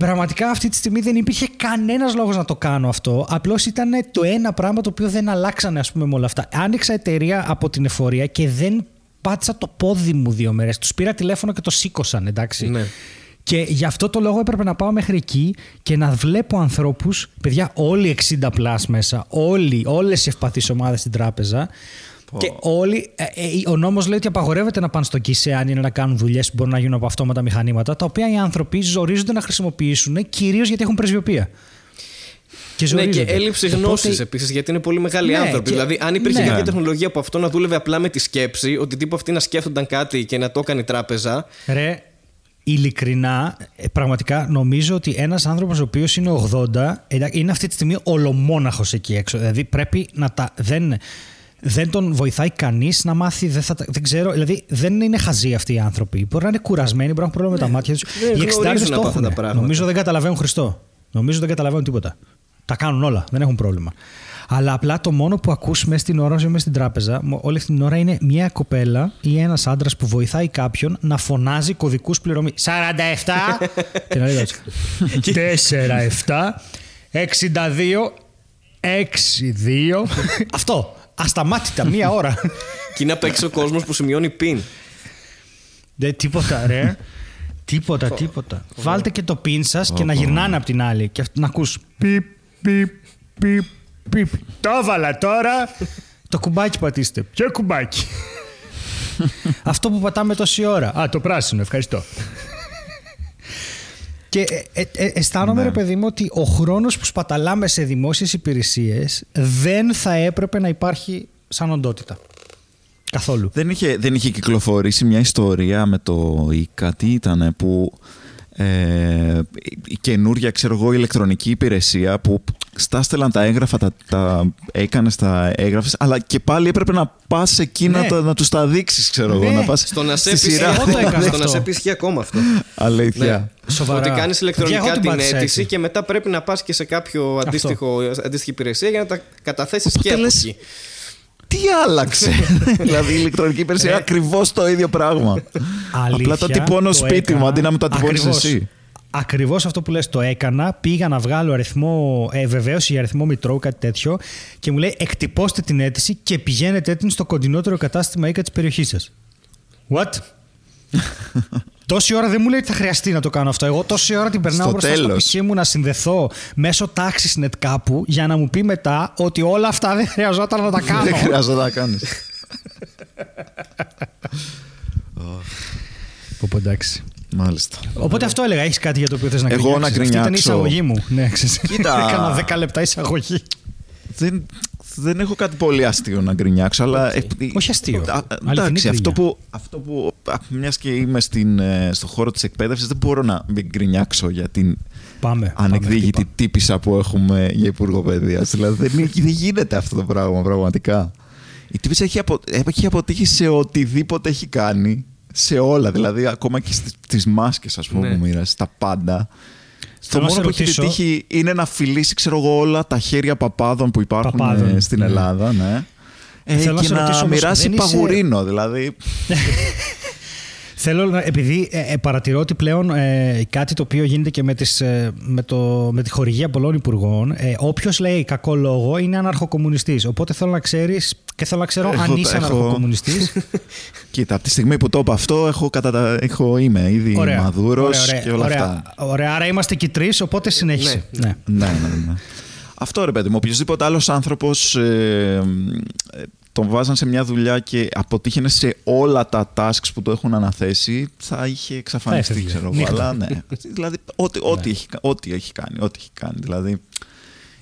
πραγματικά αυτή τη στιγμή δεν υπήρχε κανένας λόγος να το κάνω αυτό. Απλώς ήταν το ένα πράγμα το οποίο δεν αλλάξανε, ας πούμε, με όλα αυτά. Άνοιξα εταιρεία από την εφορία και δεν πάτησα το πόδι μου δύο μέρες. Τους πήρα τηλέφωνο και το σήκωσαν, εντάξει. Ναι. Και γι' αυτό το λόγο έπρεπε να πάω μέχρι εκεί και να βλέπω ανθρώπους, παιδιά, όλοι 60 πλάς μέσα, όλοι, όλες οι ευπαθείς ομάδες στην τράπεζα. Και όλοι, ε, ε, ο νόμος λέει ότι απαγορεύεται να πάνε στο ΚΙΣΕ αν είναι να κάνουν δουλειές που μπορούν να γίνουν από αυτόματα μηχανήματα, τα οποία οι άνθρωποι ζορίζονται να χρησιμοποιήσουν κυρίως γιατί έχουν πρεσβειοποία. Και Ναι, και ζορίζονται. έλλειψη Οπότε- γνώσης επίσης, γιατί είναι πολύ μεγάλοι Ναι, άνθρωποι. και- Δηλαδή, αν υπήρχε ναι. κάποια τεχνολογία που αυτό να δούλευε απλά με τη σκέψη, ότι τύπου αυτοί να σκέφτονταν κάτι και να το έκανε η τράπεζα. Ρε, ειλικρινά, ε, πραγματικά νομίζω ότι ένας άνθρωπος ο οποίος είναι 80 εντά- είναι αυτή τη στιγμή ολομόναχος εκεί έξω. Δηλαδή πρέπει να τα. Δεν, δεν τον βοηθάει κανείς να μάθει. Δεν, θα, τα- δεν ξέρω. Δηλαδή δεν είναι χαζοί αυτοί οι άνθρωποι. Μπορεί να είναι κουρασμένοι, μπορεί να έχουν πρόβλημα με τα μάτια τους. δεν Οι 60 γνωρίζουν το από αυτά έχουν. τα πράγματα. Νομίζω δεν καταλαβαίνουν Χριστό. Νομίζω δεν καταλαβαίνουν τίποτα. Τα κάνουν όλα. Δεν έχουν πρόβλημα. Αλλά απλά το μόνο που ακούς μέσα στην ώρα, μέσα στην τράπεζα, όλη αυτή την ώρα είναι μια κοπέλα ή ένας άντρας που βοηθάει κάποιον να φωνάζει κωδικούς πληρωμής. 47! και να λέει έτσι. 4, 7, 62, 6-2. Αυτό. Ασταμάτητα, μία ώρα. και είναι απ' έξω ο κόσμος που σημειώνει πιν. Δεν τίποτα, ρε. τίποτα, τίποτα. Βάλτε και το πιν σας και να γυρνάνε απ' την άλλη. Και να ακούς. Πιπ, πιπ, πιπ, πιπ. Το έβαλα τώρα. το κουμπάκι πατήστε. Ποιο κουμπάκι; Αυτό που πατάμε τόση ώρα. Α, το πράσινο, ευχαριστώ. Και ε, ε, ε, αισθάνομαι, ναι. ρε παιδί μου, ότι ο χρόνος που σπαταλάμε σε δημόσιες υπηρεσίες δεν θα έπρεπε να υπάρχει σαν οντότητα. Καθόλου. Δεν είχε, δεν είχε κυκλοφορήσει μια ιστορία με το ΙΚΑ, τι ήταν, που ε, η καινούρια ξέρω εγώ, ηλεκτρονική υπηρεσία που στάστελαν τα έγγραφα, τα, τα έκανες τα έγγραφε, αλλά και πάλι έπρεπε να πας εκεί ναι. να, να τους τα δείξεις, ξέρω ναι. εγώ. Να πας στο να σε πει ακόμα αυτό. Αλήθεια. Ναι. Σοβαρά. Ότι κάνεις ηλεκτρονικά την αίτηση και μετά πρέπει να πας και σε κάποιο αντίστοιχο, αντίστοιχη υπηρεσία για να τα καταθέσεις και από εκεί τι άλλαξε; δηλαδή η ηλεκτρονική υπηρεσία είναι ακριβώς το ίδιο πράγμα. Απλά το τυπώνω σπίτι μου αντί να μου το τυπώνεις εσύ. Ακριβώς αυτό που λες το έκανα. Πήγα να βγάλω αριθμό, ε, βεβαίωση για αριθμό μητρώου, κάτι τέτοιο. Και μου λέει εκτυπώστε την αίτηση και πηγαίνετε την στο κοντινότερο κατάστημα ή της περιοχής σας. What? Τόση ώρα δεν μου λέει ότι θα χρειαστεί να το κάνω αυτό. Εγώ τόση ώρα την περνάω μπροστά στο PC μου να συνδεθώ μέσω τάξης net κάπου για να μου πει μετά ότι όλα αυτά δεν χρειαζόταν να τα κάνω. δεν χρειαζόταν να κάνεις. Πω εντάξει. Μάλιστα. Οπότε αυτό έλεγα. Έχεις κάτι για το οποίο θες να γκρινιάξεις. Εγώ να γκρινιάξω. Αυτή ήταν η εισαγωγή μου. Ναι, Κοίτα. Έκανα 10 λεπτά εισαγωγή. Δεν, δεν έχω κάτι πολύ αστείο να γκρινιάξω, αλλά. Okay. Όχι αστείο. εντάξει, αυτό που. Αυτό που Μιας και είμαι στην, ε, στο χώρο της εκπαίδευσης, δεν μπορώ να γκρινιάξω για την πάμε, ανεκδίκητη πάμε, τύπησα που έχουμε για υπουργό παιδείας. δηλαδή δεν, δεν γίνεται αυτό το πράγμα πραγματικά. Η τύπησα έχει, απο, έχει αποτύχει σε οτιδήποτε έχει κάνει. Σε όλα, δηλαδή ακόμα και στις μάσκες, ας πούμε, ναι. που μοίρασε, στα πάντα. Το μόνο που έχει επιτύχει είναι να φιλήσει ξέρω εγώ, όλα τα χέρια παπάδων που υπάρχουν παπάδων, ε, στην ναι. Ελλάδα. Ναι. Ε, Θέλω και να, να μοιράσει παγουρίνο, δηλαδή. Θέλω, επειδή ε, ε, παρατηρώ ότι πλέον ε, κάτι το οποίο γίνεται και με, τις, ε, με, το, με τη χορηγία πολλών υπουργών, ε, όποιος λέει κακό λόγο είναι αναρχοκομμουνιστή. Οπότε θέλω να ξέρεις και θέλω να ξέρω έχω, αν είσαι έχω... αναρχοκομμουνιστή. Κοίτα, από τη στιγμή που το είπα αυτό, έχω, κατα... έχω είμαι ήδη μαδούρος και όλα ωραία, αυτά. Ωραία, άρα είμαστε και τρεις, οπότε συνέχισε. Ναι, ναι, ναι. ναι, ναι, ναι. Αυτό ρε παιδί μου, οποιοδήποτε άλλος άνθρωπος ε, τον βάζαν σε μια δουλειά και αποτύχαινε σε όλα τα tasks που το έχουν αναθέσει, θα είχε εξαφανιστεί, ξέρω εγώ. Αλλά ναι. δηλαδή, ό,τι, ό,τι, ναι. έχει, ό,τι έχει κάνει, ό,τι έχει κάνει. Δηλαδή,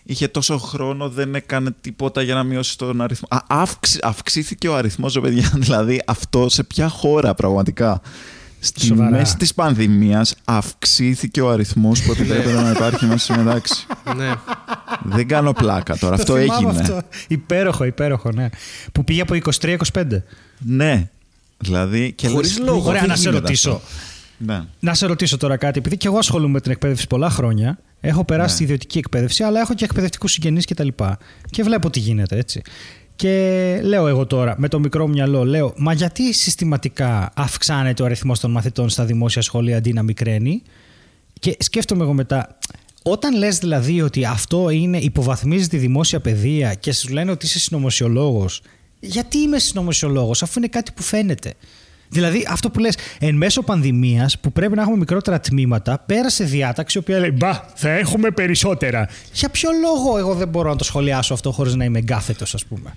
είχε τόσο χρόνο, δεν έκανε τίποτα για να μειώσει τον αριθμό. Α, αυξ, αυξήθηκε ο αριθμός, παιδιά. Δηλαδή, αυτό σε ποια χώρα πραγματικά. Στη μέση της πανδημίας αυξήθηκε ο αριθμός που επιτρέπεται να υπάρχει μέσα στη μετάξυ. Ναι. Δεν κάνω πλάκα τώρα. αυτό έγινε. Αυτό. Υπέροχο, υπέροχο, ναι. Που πήγε από 23-25. Ναι. Δηλαδή. Και Χωρίς λόγο. Ωραία, να σε ρωτήσω. Ναι. Να σε ρωτήσω τώρα κάτι, επειδή και εγώ ασχολούμαι με την εκπαίδευση πολλά χρόνια. Έχω περάσει ναι. ιδιωτική εκπαίδευση, αλλά έχω και εκπαιδευτικούς συγγενείς κτλ. Και, και βλέπω τι γίνεται, έτσι. Και λέω εγώ τώρα, με το μικρό μου μυαλό, λέω, μα γιατί συστηματικά αυξάνεται ο αριθμός των μαθητών στα δημόσια σχολεία αντί να μικραίνει; Και σκέφτομαι εγώ μετά, όταν λες δηλαδή ότι αυτό είναι, υποβαθμίζει τη δημόσια παιδεία και σου λένε ότι είσαι συνωμοσιολόγος, γιατί είμαι συνωμοσιολόγος αφού είναι κάτι που φαίνεται; Δηλαδή, αυτό που λες, εν μέσω πανδημίας που πρέπει να έχουμε μικρότερα τμήματα, πέρασε διάταξη η οποία λέει Μπα, θα έχουμε περισσότερα. Για ποιο λόγο εγώ δεν μπορώ να το σχολιάσω αυτό χωρίς να είμαι εγκάθετος, ας πούμε;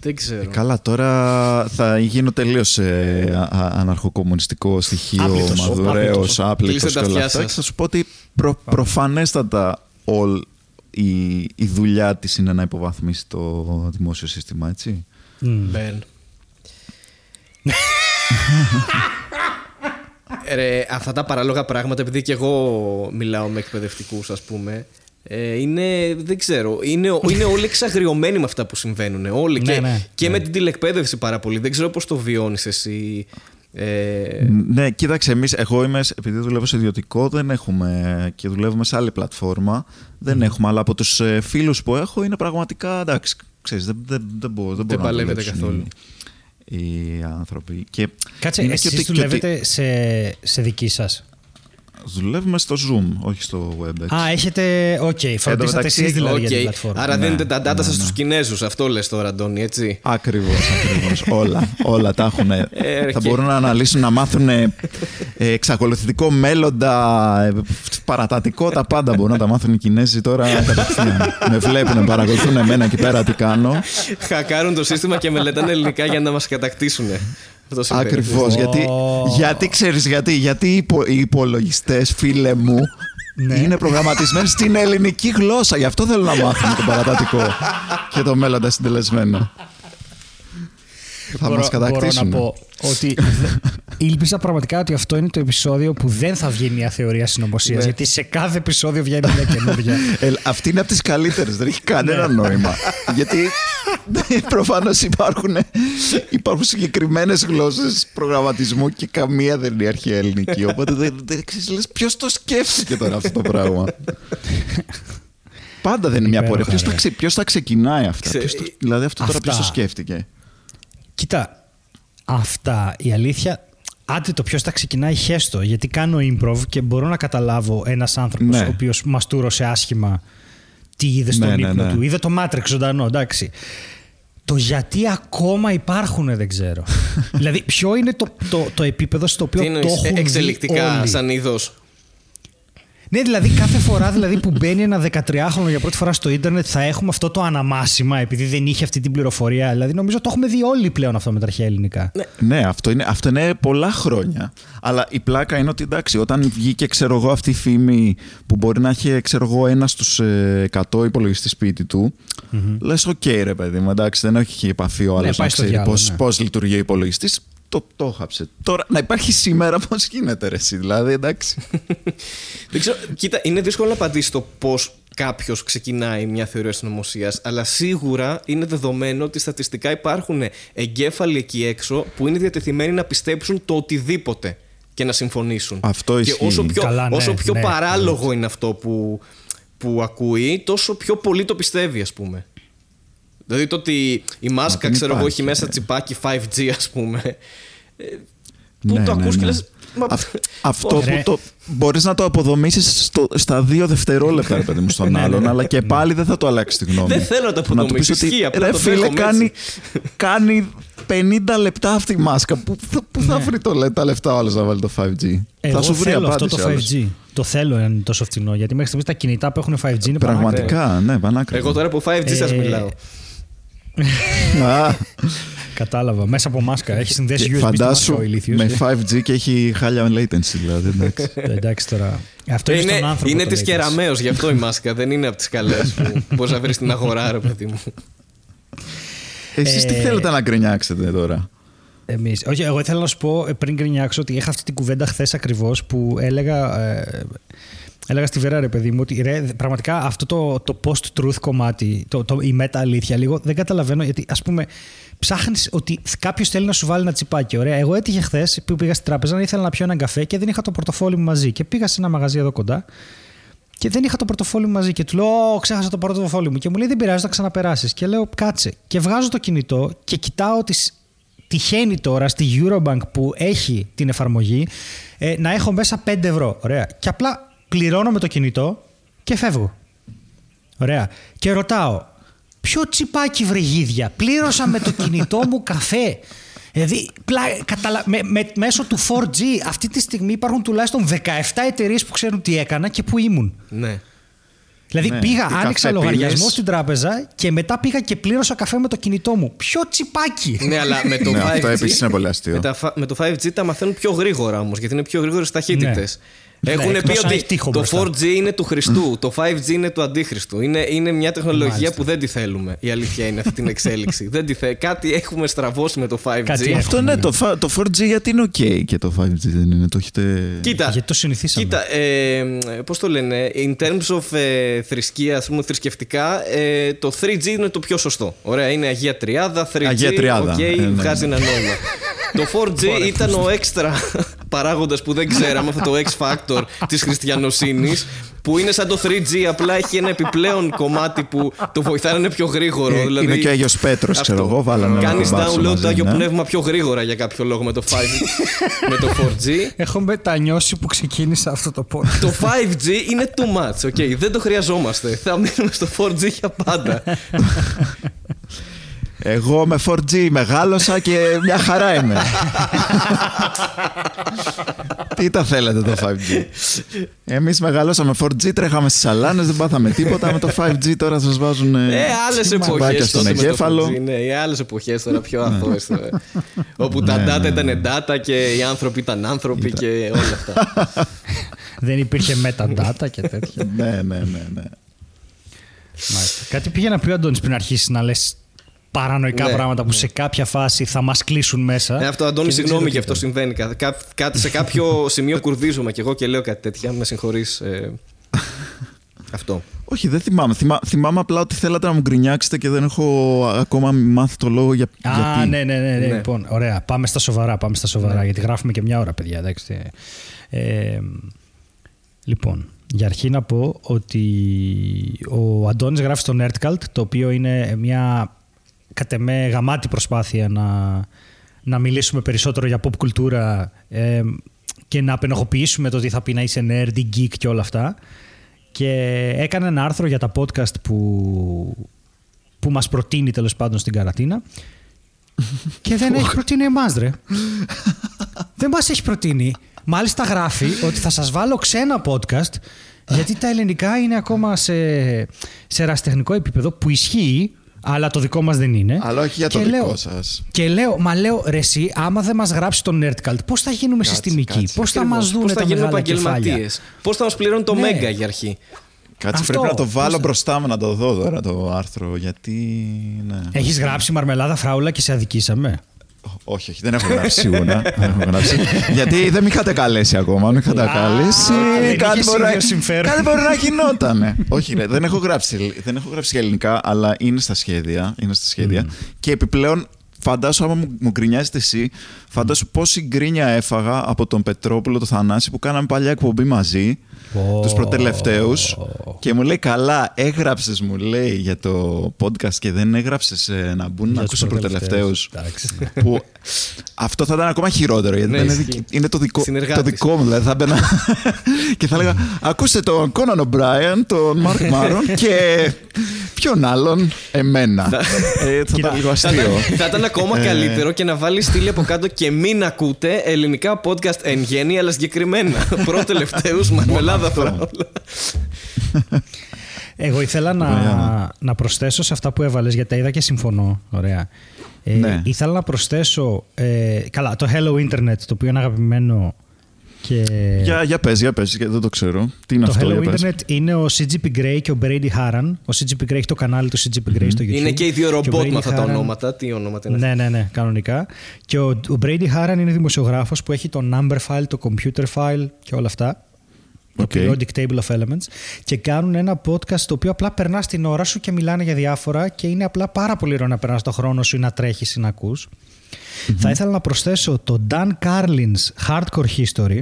Δεν ξέρω. Ε, καλά, τώρα θα γίνω τελείως ε, αναρχοκομμουνιστικό στοιχείο, μαδουραίο, άπλητος και όλα αυτά. Και θα σου πω ότι προ, προφανέστατα όλ, η, η δουλειά της είναι να υποβαθμίσει το δημόσιο σύστημα, έτσι. Mm. Ρε, αυτά τα παράλογα πράγματα, επειδή και εγώ μιλάω με εκπαιδευτικούς, ας πούμε, ε, είναι, δεν ξέρω, είναι, είναι όλοι εξαγριωμένοι με αυτά που συμβαίνουν. Όλοι ναι, και, ναι, και ναι. με την τηλεκπαίδευση πάρα πολύ. Δεν ξέρω πώς το βιώνεις εσύ. Ε... Ναι, κοίταξε, εμείς, εγώ είμαι, επειδή δουλεύω σε ιδιωτικό, δεν έχουμε και δουλεύουμε σε άλλη πλατφόρμα, δεν έχουμε, αλλά από τους ε, φίλους που έχω είναι πραγματικά, εντάξει, ξέρεις, δεν, δεν, δεν, μπορώ, δεν, δεν μπορώ παλεύετε καθόλου. Οι, οι άνθρωποι. Και Κάτσε, εσείς δουλεύετε σε, σε δική σας. Δουλεύουμε στο Zoom, όχι στο WebEx. Α, έχετε. Ok, okay, φροντίσατε εσείς δηλαδή okay. για την πλατφόρμα. Άρα ναι, δίνετε τα data ναι, σας ναι. στους Κινέζους. Αυτό λες τώρα, Αντώνη, έτσι. Ακριβώς, ακριβώς. όλα, όλα τα έχουν. Ε, θα μπορούν να αναλύσουν, να μάθουν ε, εξακολουθητικό μέλλοντα, ε, παρατατικό, τα πάντα μπορούν να τα μάθουν οι Κινέζοι τώρα κατευθείαν. με βλέπουν, παρακολουθούν εμένα εκεί πέρα τι κάνω. Χακάρουν το σύστημα και μελετάνε ελληνικά για να μας κατακτήσουν. Ακριβώς. Γιατί, γιατί ξέρεις, γιατί, γιατί οι υπολογιστέ, φίλε μου, ναι. είναι προγραμματισμένοι στην ελληνική γλώσσα. Γι' αυτό θέλω να μάθουν το παρατατικό και το μέλλοντα συντελεσμένο. Θα μας κατακτήσουν. Μπορώ να πω ότι ήλπιζα πραγματικά ότι αυτό είναι το επεισόδιο που δεν θα βγει μια θεωρία συνωμοσίας. Ναι. Γιατί σε κάθε επεισόδιο βγαίνει μια καινούργια. Ε, αυτή είναι από τις καλύτερες. Δεν έχει κανένα ναι. νόημα. γιατί προφανώς υπάρχουν, υπάρχουν συγκεκριμένες γλώσσες προγραμματισμού και καμία δεν είναι αρχαία ελληνική. Οπότε δεν, δεν ξέρεις, ποιος το σκέφτηκε τώρα αυτό το πράγμα; Πάντα δεν είναι μια πορεία. Ποιος θα, ξεκινάει αυτά; δηλαδή αυτό τώρα ποιος το σκέφτηκε; Κοίτα, αυτά η αλήθεια. Άντε το ποιος τα ξεκινάει, χέστο. Γιατί κάνω improv και μπορώ να καταλάβω ένας άνθρωπος ναι. ο οποίος μαστούρωσε άσχημα τι είδε στον ναι, ναι ύπνο ναι. του. Είδε το Matrix ζωντανό, εντάξει. Το γιατί ακόμα υπάρχουν δεν ξέρω. δηλαδή, ποιο είναι το, το, το επίπεδο στο οποίο το έχουν εξελικτικά όλοι; σαν είδος; Ναι, δηλαδή κάθε φορά δηλαδή, που μπαίνει ένα 13χρονο για πρώτη φορά στο ίντερνετ θα έχουμε αυτό το αναμάσημα επειδή δεν είχε αυτή την πληροφορία. Δηλαδή νομίζω το έχουμε δει όλοι πλέον αυτό με τα αρχαία ελληνικά. Ναι, ναι αυτό, είναι, αυτό είναι πολλά χρόνια. Αλλά η πλάκα είναι ότι εντάξει, όταν βγήκε ξέρω εγώ, αυτή η φήμη που μπορεί να έχει ξέρω εγώ, ένας στους 100 ε, υπολογιστή σπίτι του, mm-hmm. λες: Ok, okay, ρε παιδί μου, εντάξει, δεν έχει επαφή ο άλλος ναι, να ξέρει πώς ναι. λειτουργεί ο υπολογιστής το, το χάψε. Τώρα να υπάρχει σήμερα πώς γίνεται ρε εσύ, δηλαδή εντάξει. Δεν ξέρω, κοίτα, είναι δύσκολο να απαντήσεις το πώς κάποιος ξεκινάει μια θεωρία συνωμοσίας, αλλά σίγουρα είναι δεδομένο ότι στατιστικά υπάρχουν εγκέφαλοι εκεί έξω που είναι διατεθειμένοι να πιστέψουν το οτιδήποτε και να συμφωνήσουν. Αυτό ισχύει. Και όσο πιο, Καλά, ναι, όσο πιο ναι, παράλογο ναι. είναι αυτό που, που ακούει, τόσο πιο πολύ το πιστεύει, ας πούμε. Δηλαδή το ότι η μάσκα, ξέρω εγώ, έχει μέσα τσιπάκι 5G, ας πούμε. Ε, που ναι, το ναι, ακούς και ναι. λες... αυτό που το μπορείς να το αποδομήσεις στα δύο δευτερόλεπτα, παιδί μου, στον άλλον, αλλά και πάλι δεν θα το αλλάξει τη γνώμη. Δεν θέλω να το αποδομήσεις, ότι, ρε φίλε, κάνει, κάνει 50 λεπτά αυτή η μάσκα. Πού, που θα βρει το, τα λεφτά ο άλλος να βάλει το 5G. Εγώ θα σου βρει θέλω αυτό το 5G. Το θέλω αν είναι τόσο φθηνό, γιατί μέχρι στιγμής τα κινητά που έχουν 5G είναι Πραγματικά, ναι, πανάκριβα. Εγώ τώρα που 5G σας ε, μιλάω. Κατάλαβα. Μέσα από μάσκα. Έχει συνδέσει USB Φαντάσου με 5G και έχει χάλια latency δηλαδή. Εντάξει, εντάξει τώρα. Αυτό είναι, είναι στον άνθρωπο. Είναι της κεραμαίο γι' αυτό η μάσκα. δεν είναι από τις καλές που μπορεί να βρεις στην αγορά, ρε παιδί μου. Εσείς τι ε, θέλετε να γκρινιάξετε τώρα; Εμείς. Όχι, εγώ ήθελα να σου πω πριν γκρινιάξω ότι είχα αυτή την κουβέντα χθες ακριβώς που έλεγα. Ε, Έλεγα στη Βέρα, ρε παιδί μου, ότι ρε, πραγματικά αυτό το, το post-truth κομμάτι, το, το, η μετα-αλήθεια λίγο, δεν καταλαβαίνω γιατί, ας πούμε, ψάχνεις ότι κάποιος θέλει να σου βάλει ένα τσιπάκι. Ωραία. Εγώ έτυχε χθες που πήγα στην τράπεζα, ήθελα να πιω έναν καφέ και δεν είχα το πορτοφόλι μου μαζί. Και πήγα σε ένα μαγαζί εδώ κοντά και δεν είχα το πορτοφόλι μου μαζί. Και του λέω: Ξέχασα το πορτοφόλι μου. Και μου λέει: Δεν πειράζει, θα ξαναπεράσεις. Και λέω: Κάτσε. Και βγάζω το κινητό και κοιτάω ότι τυχαίνει τώρα στη Eurobank που έχει την εφαρμογή ε, να έχω μέσα 5 ευρώ. Ωραία. Και απλά πληρώνω με το κινητό και φεύγω. Ωραία. Και ρωτάω, ποιο τσιπάκι βρεγίδια, πλήρωσα με το κινητό μου καφέ. Δηλαδή, καταλα... με, με, μέσω του 4G αυτή τη στιγμή υπάρχουν τουλάχιστον 17 εταιρείες που ξέρουν τι έκανα και που ήμουν. Ναι. Δηλαδή ναι. πήγα, άνοιξα λογαριασμό στην τράπεζα και μετά πήγα και πλήρωσα καφέ με το κινητό μου. Ποιο τσιπάκι! Ναι, αλλά με το 5G. Ναι, αυτό επίση είναι πολύ αστείο. Με, με, το 5G τα μαθαίνουν πιο γρήγορα όμως, γιατί είναι πιο γρήγορες ταχύτητες. Ναι. Έχουν Ναι, πει εκτός αν έχει ότι τύχει το μπροστά. 4G είναι του Χριστού, το 5G είναι του Αντίχριστου. Είναι, είναι μια τεχνολογία Μάλιστα. που δεν τη θέλουμε. Η αλήθεια είναι αυτή την εξέλιξη. δεν τη θε... Κάτι έχουμε στραβώσει με το 5G. Κάτι Αυτό ναι, το, φα- το 4G γιατί είναι ok και το 5G δεν είναι. Το έχετε. Κοίτα, Γιατί το συνηθίσαμε. Κοίτα, ε, πώς το λένε, in terms of ε, θρησκεία, ας πούμε, θρησκευτικά, ε, το 3G είναι το πιο σωστό. Ωραία, είναι Αγία Τριάδα, 3G, Αγία Τριάδα, οκ, ε, ναι. βγάζει ένα νόημα. το 4G ήταν ο έξτρα παράγοντας που δεν ξέραμε, αυτό το X factor της χριστιανοσύνης, που είναι σαν το 3G, απλά έχει ένα επιπλέον κομμάτι που το βοηθάει να είναι πιο γρήγορο. Ε, δηλαδή, είναι και ο Άγιος Πέτρος, αυτό. ξέρω εγώ, βάλανε ένα Κάνεις κομπάτσο download μαζί, το Άγιο ναι. Πνεύμα πιο γρήγορα για κάποιο λόγο με το, 5, με το 4G. Έχω μετανιώσει που ξεκίνησα αυτό το podcast. Το 5G είναι too much, okay. δεν το χρειαζόμαστε. Θα μείνουμε στο 4G για πάντα. Εγώ με 4G μεγάλωσα και μια χαρά είμαι. Τι τα θέλετε το 5G. Εμείς μεγαλώσαμε 4G, τρέχαμε στις σαλάνες, δεν πάθαμε τίποτα. Με το 5G τώρα σας βάζουν Ε, άλλες μπαμπάκια εποχές στον τότε με το εγκέφαλο. 4G. Ναι, οι άλλες εποχές τώρα πιο αθώες. Όπου τα Ναι, data ναι, ήταν data και οι άνθρωποι ήταν άνθρωποι και όλα αυτά. Δεν υπήρχε metadata και τέτοια. ναι, ναι, ναι, ναι. Μάλιστα. Κάτι πήγε να πει ο Αντώνης πριν αρχίσεις να λες παρανοϊκά Ναι, πράγματα που σε κάποια φάση θα μας κλείσουν μέσα. Ε, αυτό, Αντώνη, Και δεν συγγνώμη ξέρω γι' αυτό τι συμβαίνει. Κα- κα- κάτι, σε κάποιο σημείο κουρδίζομαι και εγώ και λέω κάτι τέτοια. Με συγχωρείς. αυτό. Όχι, δεν θυμάμαι. Θυμά, θυμάμαι απλά ότι θέλατε να μου γκρινιάξετε και δεν έχω ακόμα μάθει το λόγο για, Α, γιατί. ναι, ναι, ναι, ναι. Ναι. Λοιπόν, ωραία. Πάμε στα σοβαρά. Πάμε στα σοβαρά. Γιατί γράφουμε και μια ώρα, παιδιά. Εντάξει. Ε, λοιπόν, για αρχή να πω ότι ο Αντώνης γράφει στο Nerdcult, το οποίο είναι μια κατ' εμέ γαμάτη προσπάθεια να, να μιλήσουμε περισσότερο για pop κουλτούρα ε, και να απενοχοποιήσουμε το τι θα πει να είσαι nerd ή geek και όλα αυτά. Και έκανε ένα άρθρο για τα podcast που, που μας προτείνει τέλος πάντων στην καρατίνα και δεν έχει προτείνει εμάς ρε. δεν μας έχει προτείνει. Μάλιστα γράφει ότι θα σας βάλω ξένα podcast γιατί τα ελληνικά είναι ακόμα σε, σε ερασιτεχνικό επίπεδο που ισχύει αλλά το δικό μας δεν είναι. Αλλά όχι για το Και δικό λέω- σας. Και λέω, μα λέω, ρε εσύ, άμα δεν μας γράψει το Nerdcult, πώς θα γίνουμε Κάτσε, συστημικοί, κάτσε. πώς θα Ακριβώς. μας δούνε Πώς θα τα γίνουμε μεγάλα κεφάλια; επαγγελματίε. Πώς θα μας πληρώνει το Ναι. Μέγκα για αρχή; Κάτσε, Αυτό, πρέπει να το βάλω πώς- μπροστά μου να το δω τώρα το άρθρο. Γιατί. Ναι. Έχεις γράψει μαρμελάδα φράουλα και σε αδικήσαμε. Όχι, όχι, δεν έχω γράψει σίγουρα. δεν έχω γράψει. Γιατί δεν με είχατε καλέσει ακόμα. Αν με είχατε Α, καλέσει, δεν κάτι είχες μπορεί, να- ίδιο συμφέρον. κάτι μπορεί να γινότανε. όχι, ρε, δεν έχω, γράψει, δεν έχω γράψει ελληνικά, αλλά είναι στα σχέδια. Είναι στα σχέδια. Και επιπλέον, φαντάσου, άμα μου, μου γκρινιάζετε εσύ, φαντάσου πόση γκρίνια έφαγα από τον Πετρόπουλο, το Θανάση, που κάναμε παλιά εκπομπή μαζί. Ω. Τους προτελευταίους και μου λέει καλά έγραψες μου λέει για το podcast και δεν έγραψες ε, να μπουν να Για τους ακούσουν προτελευταίους Εντάξει. που αυτό θα ήταν ακόμα χειρότερο γιατί Ναι, δεν είναι, ισχύει. δικ- είναι το δικό, Συνεργάτης. το δικό μου. Δηλαδή θα μπαίνα και θα έλεγα ακούστε τον Κόναν Ομπράιαν, τον Μαρκ Μάρον και ποιον άλλον, εμένα. ε, θα ήταν λίγο Θα αστείο. ήταν, θα ήταν ακόμα Ε. καλύτερο και να βάλεις στήλη από κάτω και μην ακούτε ελληνικά podcast εν γέννη, αλλά συγκεκριμένα. Πρώτο-τελευταίους, μαρμελάδα φράουλα. Εγώ ήθελα να, Ωραία. να προσθέσω σε αυτά που έβαλες, γιατί τα είδα και συμφωνώ. Ωραία. Ε, Ναι. Ήθελα να προσθέσω. Ε, καλά, το Hello Internet, το οποίο είναι αγαπημένο. Και Για, για πες, για πες, γιατί δεν το ξέρω. Τι είναι το αυτό, Hello για πες. Internet είναι ο CGP Grey και ο Brady Haran. Ο CGP Grey έχει το κανάλι του CGP Grey στο YouTube. Είναι και οι δύο ο ρομπότ Brady με αυτά τα Haran- ονόματα. Τι ονόματα είναι. Ναι, ναι, ναι, κανονικά. Και ο, ο Brady Haran είναι δημοσιογράφος που έχει το number file, το computer file και όλα αυτά. Το Ok. periodic table of elements. Και κάνουν ένα podcast το οποίο απλά περνάς την ώρα σου και μιλάνε για διάφορα και είναι απλά πάρα πολύ ωραίο να περνάς το χρόνο σου ή να τρέχεις ή να ακούς. Θα ήθελα να προσθέσω το Dan Carlin's Hardcore History.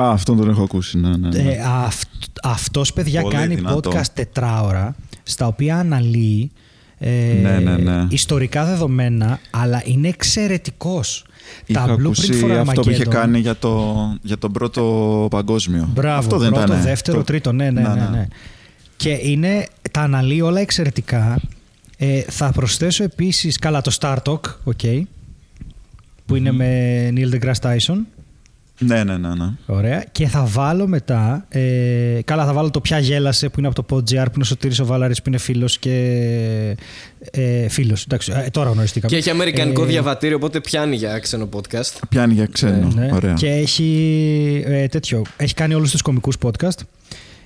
Α, αυτόν τον έχω ακούσει, ναι, ναι. ναι. Ε, αυ- αυτός παιδιά Πολύ κάνει δυνατό. podcast τετράωρα στα οποία αναλύει ε, Ναι, ναι, ναι. ιστορικά δεδομένα αλλά είναι εξαιρετικός. Είχα τα ακούσει Blueprint for αυτό που είχε Armageddon- κάνει για, το, για τον πρώτο παγκόσμιο. Μπράβο, αυτό δεν πρώτο, ήταν. δεύτερο, τρίτο, ναι, ναι, ναι, ναι. Και είναι, τα αναλύει όλα εξαιρετικά. Ε, θα προσθέσω επίσης, καλά, το Star Talk, ok, που είναι με Neil deGrasse Tyson. Ναι, ναι, ναι, ναι. Ωραία. Και θα βάλω μετά. Ε, καλά, θα βάλω το Ποια Γέλασε που είναι από το PodGR που είναι ο Σωτήρης ο Βάλαρης που είναι φίλος και. Ε, φίλος. Εντάξει, ε, τώρα γνωριστήκαμε. Και έχει αμερικανικό Ε, διαβατήριο, οπότε πιάνει για ξένο podcast. Πιάνει για ξένο. Ναι. Ωραία. Και έχει ε, τέτοιο. Έχει κάνει όλους τους κομικούς podcast.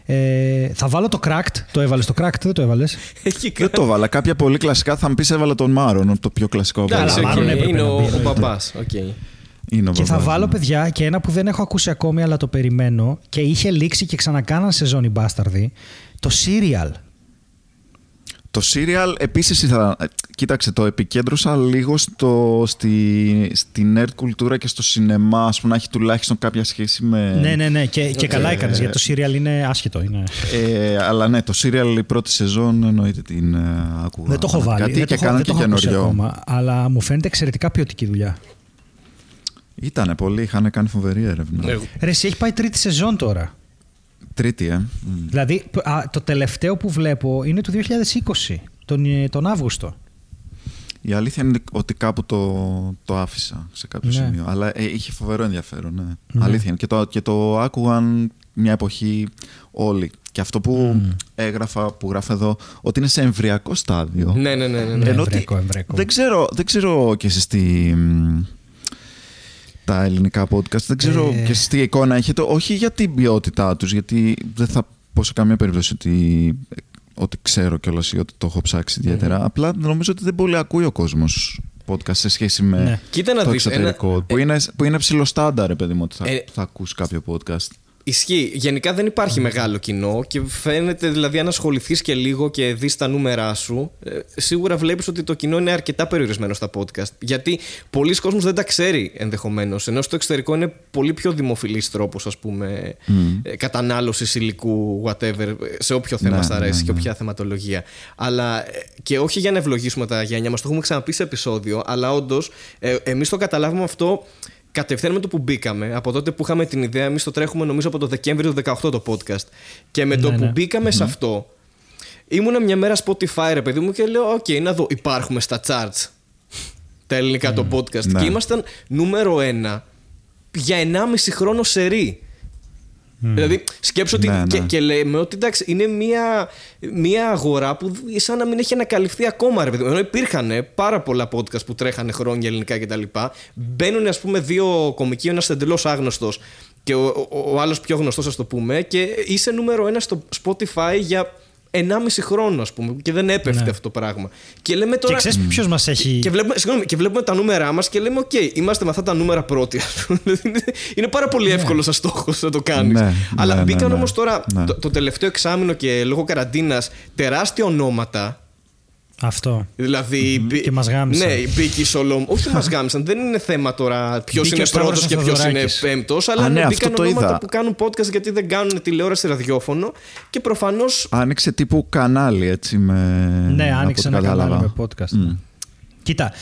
Ε, θα βάλω το Cracked. Το έβαλες το Cracked, δεν το έβαλες; Έχει Δεν το έβαλα. Κάποια πολύ κλασικά θα μου πεις έβαλα τον Μάρον, το πιο κλασικό. Εντάξει, Καλά, οκ, μάλλον έπρεπε είναι να ο, μπει, ο εννοείται. μπαμπά. Οκ. Είναι ο Και θα Βαβάς, βάλω, ναι. παιδιά, και ένα που δεν έχω ακούσει ακόμη, αλλά το περιμένω και είχε λήξει και ξανακάναν σεζόν οι μπάσταρδοι. Το Serial. Το serial επίσης ήθελα... ε, Κοίταξε, το επικέντρωσα λίγο στο, στη, στη nerd κουλτούρα και στο σινεμά, ας πούμε, να έχει τουλάχιστον κάποια σχέση με... Ναι, ναι, ναι. Και, και Οκ. καλά έκανες γιατί το Serial είναι άσχετο. Είναι... Ε, αλλά ναι, το serial η πρώτη σεζόν εννοείται την ε, άκουγα. Δεν το έχω βάλει. Κάτι δεν και το έχω, κάναν δεν και το έχω ακούσει καινούριο. ακόμα. Αλλά μου φαίνεται εξαιρετικά ποιοτική δουλειά. Ήτανε πολύ, είχαν κάνει φοβερή έρευνα. Εγώ- Ρε, εσύ έχει πάει τρίτη σεζόν τώρα. Τρίτη, ε. Μμ. Δηλαδή, π- α, το τελευταίο που βλέπω είναι του 2020, τον, ε, τον Αύγουστο. Η αλήθεια είναι ότι κάπου το, το άφησα σε κάποιο Ναι. σημείο. Αλλά ε, είχε φοβερό ενδιαφέρον, ναι. Ναι. Αλήθεια είναι. Και το, και το άκουγαν μια εποχή όλοι. Και αυτό που έγραφα, που γράφω εδώ, ότι είναι σε εμβριακό στάδιο. Ναι, ναι, ναι. ναι, ναι. Ναι, Ενώ ότι εμβριακό, εμβριακό. Δεν ξέρω, δεν ξέρω και εσείς τι, μ, τα ελληνικά podcast, δεν ξέρω Ε. και εσείς τι εικόνα έχετε, όχι για την ποιότητά τους, γιατί δεν θα πω σε καμία περίπτωση ότι, ότι ξέρω κιόλας ή ότι το έχω ψάξει ιδιαίτερα. Απλά νομίζω ότι δεν πολύ ακούει ο κόσμος podcast σε σχέση με Ναι. Κοίτα να το δεις, ένα- εξωτερικό, που, είναι, που είναι ψηλό στάνταρ, ρε παιδί μου, ότι θα, Ε, θα ακούσει κάποιο podcast. Ισχύει. Γενικά δεν υπάρχει μεγάλο κοινό και φαίνεται δηλαδή αν ασχοληθείς και λίγο και δεις τα νούμερά σου, ε, σίγουρα βλέπεις ότι το κοινό είναι αρκετά περιορισμένο στα podcast. Γιατί πολλοί κόσμοι δεν τα ξέρει ενδεχομένως. Ενώ στο εξωτερικό είναι πολύ πιο δημοφιλής τρόπος, ας πούμε, ε, κατανάλωσης υλικού, whatever, σε όποιο θέμα Ναι, σ' αρέσει ναι, και ναι. όποια θεματολογία. Αλλά ε, και όχι για να ευλογήσουμε τα γένια μας, το έχουμε ξαναπεί σε επεισόδιο, αλλά όντως ε, εμείς το καταλάβουμε αυτό κατευθείαν με το που μπήκαμε. Από τότε που είχαμε την ιδέα, εμείς το τρέχουμε νομίζω από το Δεκέμβριο του 18 το podcast. Και με το Ναι, που ναι. μπήκαμε σε αυτό, ήμουνα μια μέρα Spotify, ρε παιδί μου, και λέω: Οκ, να δω, υπάρχουμε στα charts. Τα ελληνικά το podcast. Ναι. Και ήμασταν νούμερο ένα για 1,5 χρόνο σερή. Δηλαδή, σκέψω ότι. Ναι, ναι. Και, και λέμε ότι εντάξει, είναι μια, μια αγορά που σαν να μην έχει ανακαλυφθεί ακόμα, ρε παιδί μου. Ενώ υπήρχαν πάρα πολλά podcast που τρέχανε χρόνια ελληνικά κτλ. Μπαίνουν, ας πούμε, δύο κομικοί, ένας εντελώς άγνωστος και ο, ο, ο άλλος πιο γνωστός, ας το πούμε, και είσαι νούμερο ένα στο Spotify για 1,5 χρόνο, ας πούμε, και δεν έπεφτε Ναι. αυτό το πράγμα. Και λέμε τώρα. Και ξέρεις ποιος μας έχει. Και βλέπουμε, συγγνώμη, και βλέπουμε τα νούμερά μας και λέμε: Οκ, είμαστε με αυτά τα νούμερα πρώτοι. ας πούμε. είναι πάρα πολύ εύκολος σαν στόχος να το κάνεις. Ναι, Αλλά ναι, ναι, μπήκαν ναι. όμως τώρα Ναι. το, το τελευταίο εξάμηνο και λόγω καραντίνας τεράστια ονόματα. Αυτό. Δηλαδή. μπη- Και μας γάμισαν. Ναι, η Μπίκη Σολόμ. Όχι μας γάμισαν. Δεν είναι θέμα τώρα ποιος Μπήκε είναι ο Σταύρος πρώτο και ποιος είναι Θεοδωράκης. πέμπτος. Αλλά Α, ναι, ναι, αυτό μπήκαν το ονόματα είδα. που κάνουν podcast γιατί δεν κάνουν τηλεόραση ραδιόφωνο. Και προφανώ. Άνοιξε τύπου κανάλι, έτσι, με... Ναι, από άνοιξε ό,τι ένα κανάλι κατάλαβα. με podcast. Μμ. Κοίτα,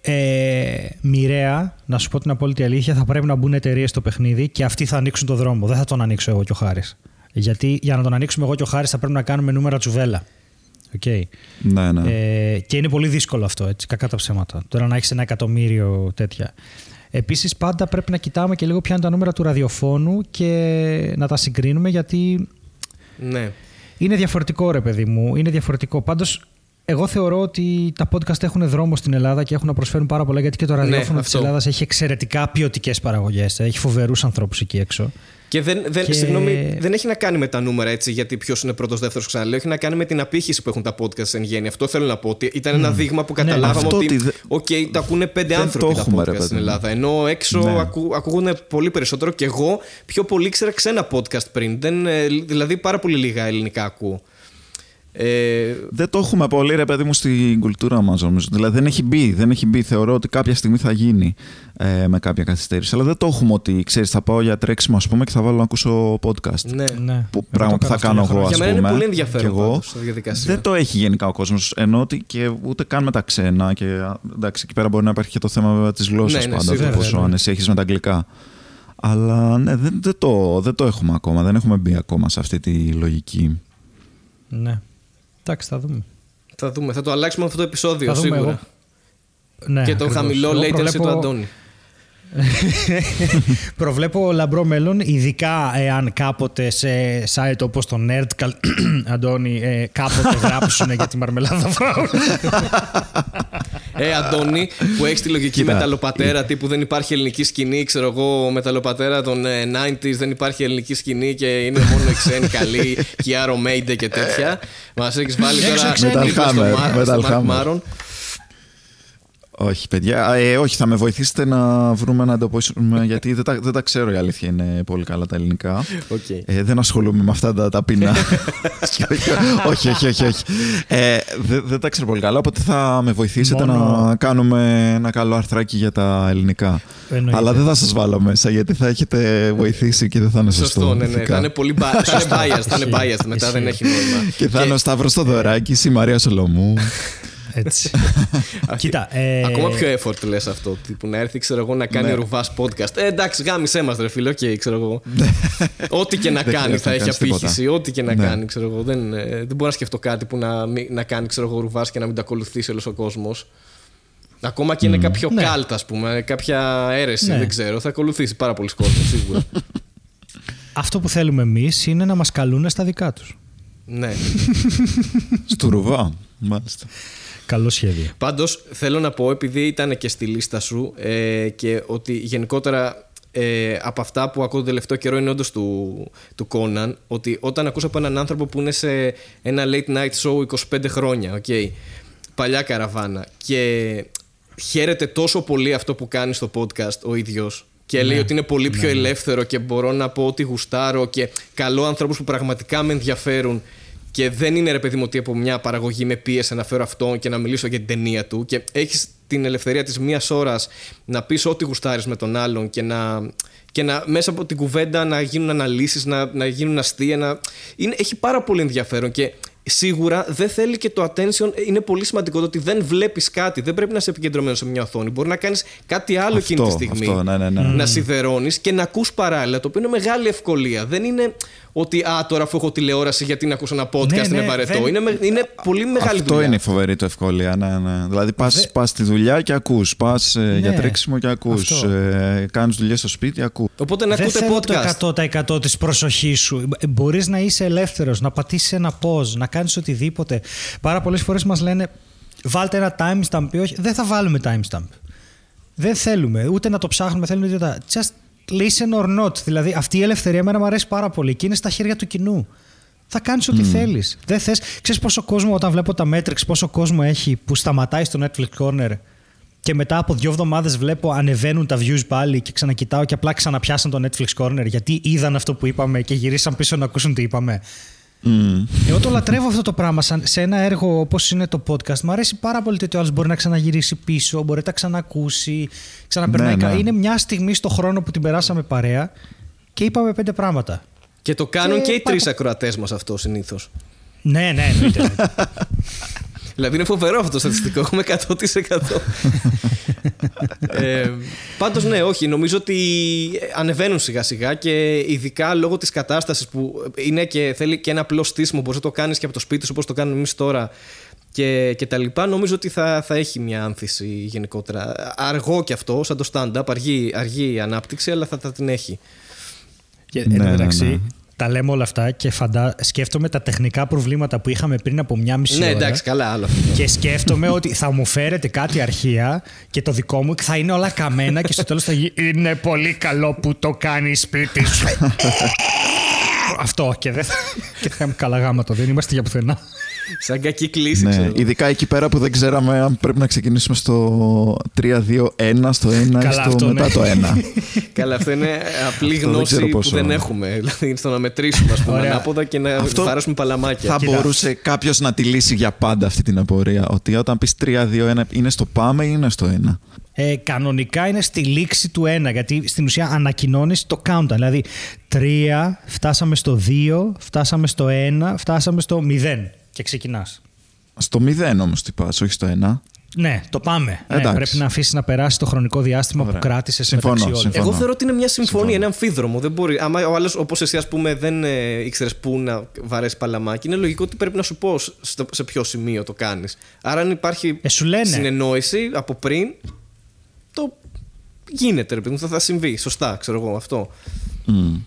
ε, μοιραία, να σου πω την απόλυτη αλήθεια, θα πρέπει να μπουν εταιρείες στο παιχνίδι και αυτοί θα ανοίξουν το δρόμο. Δεν θα τον ανοίξω εγώ και ο Χάρης. Γιατί για να τον ανοίξουμε εγώ και ο Χάρης θα πρέπει να κάνουμε νούμερα τσουβέλα. Okay. Ναι, ναι. Ε, και είναι πολύ δύσκολο αυτό, έτσι, κακά τα ψέματα. Τώρα να έχεις ένα εκατομμύριο τέτοια. Επίσης, πάντα πρέπει να κοιτάμε και λίγο ποια είναι τα νούμερα του ραδιοφώνου και να τα συγκρίνουμε γιατί Ναι. είναι διαφορετικό, ρε παιδί μου. Είναι διαφορετικό. Πάντως, εγώ θεωρώ ότι τα podcast έχουν δρόμο στην Ελλάδα και έχουν να προσφέρουν πάρα πολλά γιατί και το ραδιόφωνο της αυτό. Ελλάδας έχει εξαιρετικά ποιοτικές παραγωγές. Έχει φοβερούς ανθρώπους εκεί έξω. Και δεν, δεν, Και- συγγνώμη, δεν έχει να κάνει με τα νούμερα έτσι, γιατί ποιος είναι πρώτος, δεύτερος, ξαναλέω. Έχει να κάνει με την απήχηση που έχουν τα podcast εν γένει. Αυτό θέλω να πω. Ότι ήταν ένα δείγμα που καταλάβαμε Αυτό ότι. ότι δε- Οκ, τα ακούνε πέντε Δεν άνθρωποι το τα έχουμε, ρε podcast παιδί στην μου. Ελλάδα. Ενώ έξω Ναι. ακού, ακούγουν πολύ περισσότερο και εγώ πιο πολύ ήξερα ξένα podcast πριν. Δεν, ε, δηλαδή πάρα πολύ λίγα ελληνικά ακούω. Ε, Δεν το έχουμε πολύ, ρε παιδί μου, στην κουλτούρα μας, νομίζω. Δηλαδή δεν έχει μπει. Δεν έχει μπει. Θεωρώ ότι κάποια στιγμή θα γίνει ε, με κάποια καθυστέρηση. Αλλά δεν το έχουμε ότι ξέρεις, θα πάω για τρέξιμο, ας πούμε, και θα βάλω να ακούσω podcast. ναι. Ναι. Που Εγώ πράγμα το που θα έκανα αυτό κάνω για εγώ, χρόνια. ας Για μένα πούμε. είναι πολύ κι ενδιαφέρον εγώ. πάντως, η διαδικασία. Δεν το έχει γενικά ο κόσμος. Ενώ ότι και ούτε καν με τα ξένα. Και εντάξει, εκεί πέρα μπορεί να υπάρχει και το θέμα βέβαια της γλώσσας Ναι, ναι, πάντα. σίγουρα, το πόσο βέβαια. άνεση έχεις με τα αγγλικά. Αλλά ναι, δεν, δεν, το, δεν το έχουμε ακόμα. Δεν έχουμε μπει ακόμα σε αυτή τη λογική. ναι. Εντάξει, θα δούμε. Θα δούμε. Θα το αλλάξουμε αυτό το επεισόδιο Θα δούμε σίγουρα. εγώ. Ναι, και το ακριβώς. χαμηλό Εγώ latency προβλέπω- του Αντώνη. Προβλέπω λαμπρό μέλλον, ειδικά εάν κάποτε σε site όπως το Nerd, Αντώνη, ε, κάποτε γράψουν για τη μαρμελάδα φράουλα. Ε, Αντώνη, που έχεις τη λογική μεταλλοπατέρα τύπου δεν υπάρχει ελληνική σκηνή, ξέρω εγώ, μεταλλοπατέρα των 90s ε, δεν υπάρχει ελληνική σκηνή και είναι μόνο οι ξένοι καλοί και η Arrow και τέτοια. Μας έχεις βάλει τώρα Metal Hammer. Όχι, παιδιά. Ε, όχι, θα με βοηθήσετε να βρούμε να εντοπίσουμε. γιατί δεν τα, δεν τα ξέρω η αλήθεια είναι πολύ καλά τα ελληνικά. Okay. Ε, δεν ασχολούμαι με αυτά τα ταπεινά. όχι, όχι, όχι. όχι. Ε, δεν, δεν τα ξέρω πολύ καλά. Οπότε θα με βοηθήσετε Μόνο... να κάνουμε ένα καλό αρθράκι για τα ελληνικά. Εννοείται. Αλλά δεν θα σας βάλω μέσα γιατί θα έχετε βοηθήσει και δεν θα είναι σωστό. Σωστό, ναι, ναι. Θα είναι πολύ biased. θα είναι biased. Μετά δεν έχει νόημα. Και θα είναι ο Σταύρος Στοδωράκης, η Μαρία Σολομού. Έτσι. Κοίτα. Ε... Ακόμα πιο effort λες αυτό. Τύπου να έρθει, ξέρω εγώ, να κάνει ναι. Ρουβάς podcast. Ε, εντάξει, γάμισέ μας, ρε φίλο. OK, okay, ξέρω εγώ. Ό,τι και να κάνει θα έχει απήχηση. Ό,τι και να ναι. κάνει, ξέρω εγώ. Δεν, ε, δεν μπορώ να σκεφτώ κάτι που να, να κάνει, ξέρω εγώ, Ρουβάς και να μην το ακολουθήσει όλος ο κόσμος. Ακόμα και είναι κάποιο ναι. κάλτ, ας πούμε, κάποια αίρεση, ναι. δεν ξέρω. Θα ακολουθήσει πάρα πολύς κόσμος, σίγουρα. Αυτό που θέλουμε εμείς είναι να μας καλούν στα δικά τους. Ναι. Στο ρουβά, μάλιστα. Καλό σχέδιο. Πάντως θέλω να πω, επειδή ήταν και στη λίστα σου ε, και ότι γενικότερα ε, από αυτά που ακούω το τελευταίο καιρό είναι όντως του, του Conan, ότι όταν ακούς από έναν άνθρωπο που είναι σε ένα late night show 25 χρόνια, okay, παλιά καραβάνα, και χαίρεται τόσο πολύ αυτό που κάνει στο podcast ο ίδιος και λέει ναι. ότι είναι πολύ πιο ναι, ναι. ελεύθερο και μπορώ να πω ότι γουστάρω και καλό ανθρώπους που πραγματικά με ενδιαφέρουν και δεν είναι ρε παιδί μου ότι από μια παραγωγή με πίεσε να φέρω αυτόν και να μιλήσω για την ταινία του και έχεις την ελευθερία της μίας ώρας να πεις ό,τι γουστάρεις με τον άλλον και να, και να μέσα από την κουβέντα να γίνουν αναλύσεις, να, να γίνουν αστεία. Να... Είναι, έχει πάρα πολύ ενδιαφέρον και σίγουρα δεν θέλει και το attention. Είναι πολύ σημαντικό το ότι δεν βλέπεις κάτι. Δεν πρέπει να είσαι επικεντρωμένος σε μια οθόνη. Μπορεί να κάνεις κάτι άλλο αυτό, εκείνη τη στιγμή. Αυτό, ναι, ναι, ναι. Να σιδερώνεις και να ακούς παράλληλα. Το οποίο είναι μεγάλη ευκολία. Δεν είναι ότι α, τώρα αφού έχω τηλεόραση, γιατί να ακούσω ένα podcast, ναι, είναι ναι, βαρετό. Είναι, είναι πολύ μεγάλη Αυτό δουλειά. είναι φοβερή το ευκολία. Ναι, ναι. Δηλαδή πας Δε... στη δουλειά και ακούς. Πας ε, ναι, για τρέξιμο και ακούς. Ε, Κάνεις δουλειά στο σπίτι, ακούς. Οπότε να ακούτε podcast. Δεν το 100% τη προσοχή σου. Ε, Μπορείς να είσαι ελεύθερος, να πατήσεις ένα πώ, να κάνεις οτιδήποτε. Πάρα πολλές φορές μας λένε βάλτε ένα timestamp ή όχι. Δεν θα βάλουμε timestamp. Δεν θέλουμε ούτε να το ψάχνουμε, θέλουμε τίποτα. Just listen or not. Δηλαδή αυτή η ελευθερία εμένα μου αρέσει πάρα πολύ και είναι στα χέρια του κοινού. Θα κάνεις ό,τι mm. θέλεις. Δεν θες. Ξέρεις πόσο κόσμο, όταν βλέπω τα Matrix, πόσο κόσμο έχει που σταματάει στο Netflix Corner και μετά από δύο εβδομάδες βλέπω ανεβαίνουν τα views πάλι και ξανακοιτάω και απλά ξαναπιάσαν το Netflix Corner γιατί είδαν αυτό που είπαμε και γυρίσαν πίσω να ακούσουν τι είπαμε. Mm. Εγώ το λατρεύω αυτό το πράγμα. σε ένα έργο όπως είναι το podcast, μου αρέσει πάρα πολύ ότι ο άλλος μπορεί να ξαναγυρίσει πίσω, μπορεί να τα ξανακούσει, ξαναπερνάει. Ναι, ναι. Είναι μια στιγμή στο χρόνο που την περάσαμε παρέα και είπαμε πέντε πράγματα. Και το κάνουν και, και οι τρεις ακροατές μας αυτό συνήθως. Ναι, ναι, εννοείται. Δηλαδή είναι φοβερό αυτό το στατιστικό. Έχουμε 100%. ε, Πάντως, ναι, όχι. Νομίζω ότι ανεβαίνουν σιγά σιγά και ειδικά λόγω της κατάστασης που είναι και θέλει και ένα απλό στήσιμο. Μπορείς να το κάνεις και από το σπίτι σου όπως το κάνουμε εμείς τώρα και, και τα λοιπά. Νομίζω ότι θα, θα έχει μια άνθηση γενικότερα. Αργό κι αυτό, σαν το stand-up, αργή, αργή ανάπτυξη, αλλά θα, θα την έχει. Και, ναι, ναι, ναι τα λέμε όλα αυτά και φαντά... σκέφτομαι τα τεχνικά προβλήματα που είχαμε πριν από μια μισή ναι, ώρα. Ναι, εντάξει, καλά, άλλο. Και σκέφτομαι ότι θα μου φέρετε κάτι αρχεία και το δικό μου θα είναι όλα καμένα και στο τέλος θα γίνει. Είναι πολύ καλό που το κάνεις σπίτι σου. Αυτό και δεν θα. και θα καλά γάματο, δεν είμαστε για πουθενά. Σαν κακή κλίση, ναι, ξέρω. Ειδικά εκεί πέρα που δεν ξέραμε αν πρέπει να ξεκινήσουμε στο 3-2-1, στο 1 ή στο μετά ναι. το 1. Καλά, αυτό είναι απλή γνώση που δεν έχουμε. Δηλαδή, στο να μετρήσουμε, ας πούμε, ανάποδα και να αυτό παράσουμε παλαμάκια. Θα Κοίτα. μπορούσε κάποιος να τη λύσει για πάντα αυτή την απορία. Ότι όταν πεις 3-2-1, είναι στο πάμε ή είναι στο 1. Ε, κανονικά είναι στη λήξη του 1, γιατί στην ουσία ανακοινώνεις το countdown. Δηλαδή 3, φτάσαμε στο 2, φτάσαμε στο 1, φτάσαμε στο 0 και ξεκινάς. Στο 0 όμως τι πα, όχι στο 1. Ναι, το πάμε. Ναι, πρέπει να αφήσεις να περάσει το χρονικό διάστημα Ωραία. που κράτησες συμφωνώ, μεταξύ όλων. Εγώ θεωρώ ότι είναι μια συμφωνία, ένα αμφίδρομο. Δεν μπορεί. Άμα ο άλλος, όπως εσύ, ας πούμε, δεν ε, ήξερες πού να βαρέσεις παλαμάκι, είναι λογικό ότι πρέπει να σου πω στο, σε ποιο σημείο το κάνεις. Άρα, αν υπάρχει ε, σου λένε. συνεννόηση από πριν, το γίνεται, ρε παιδί μου, θα, θα συμβεί. Σωστά, ξέρω εγώ αυτό. Mm.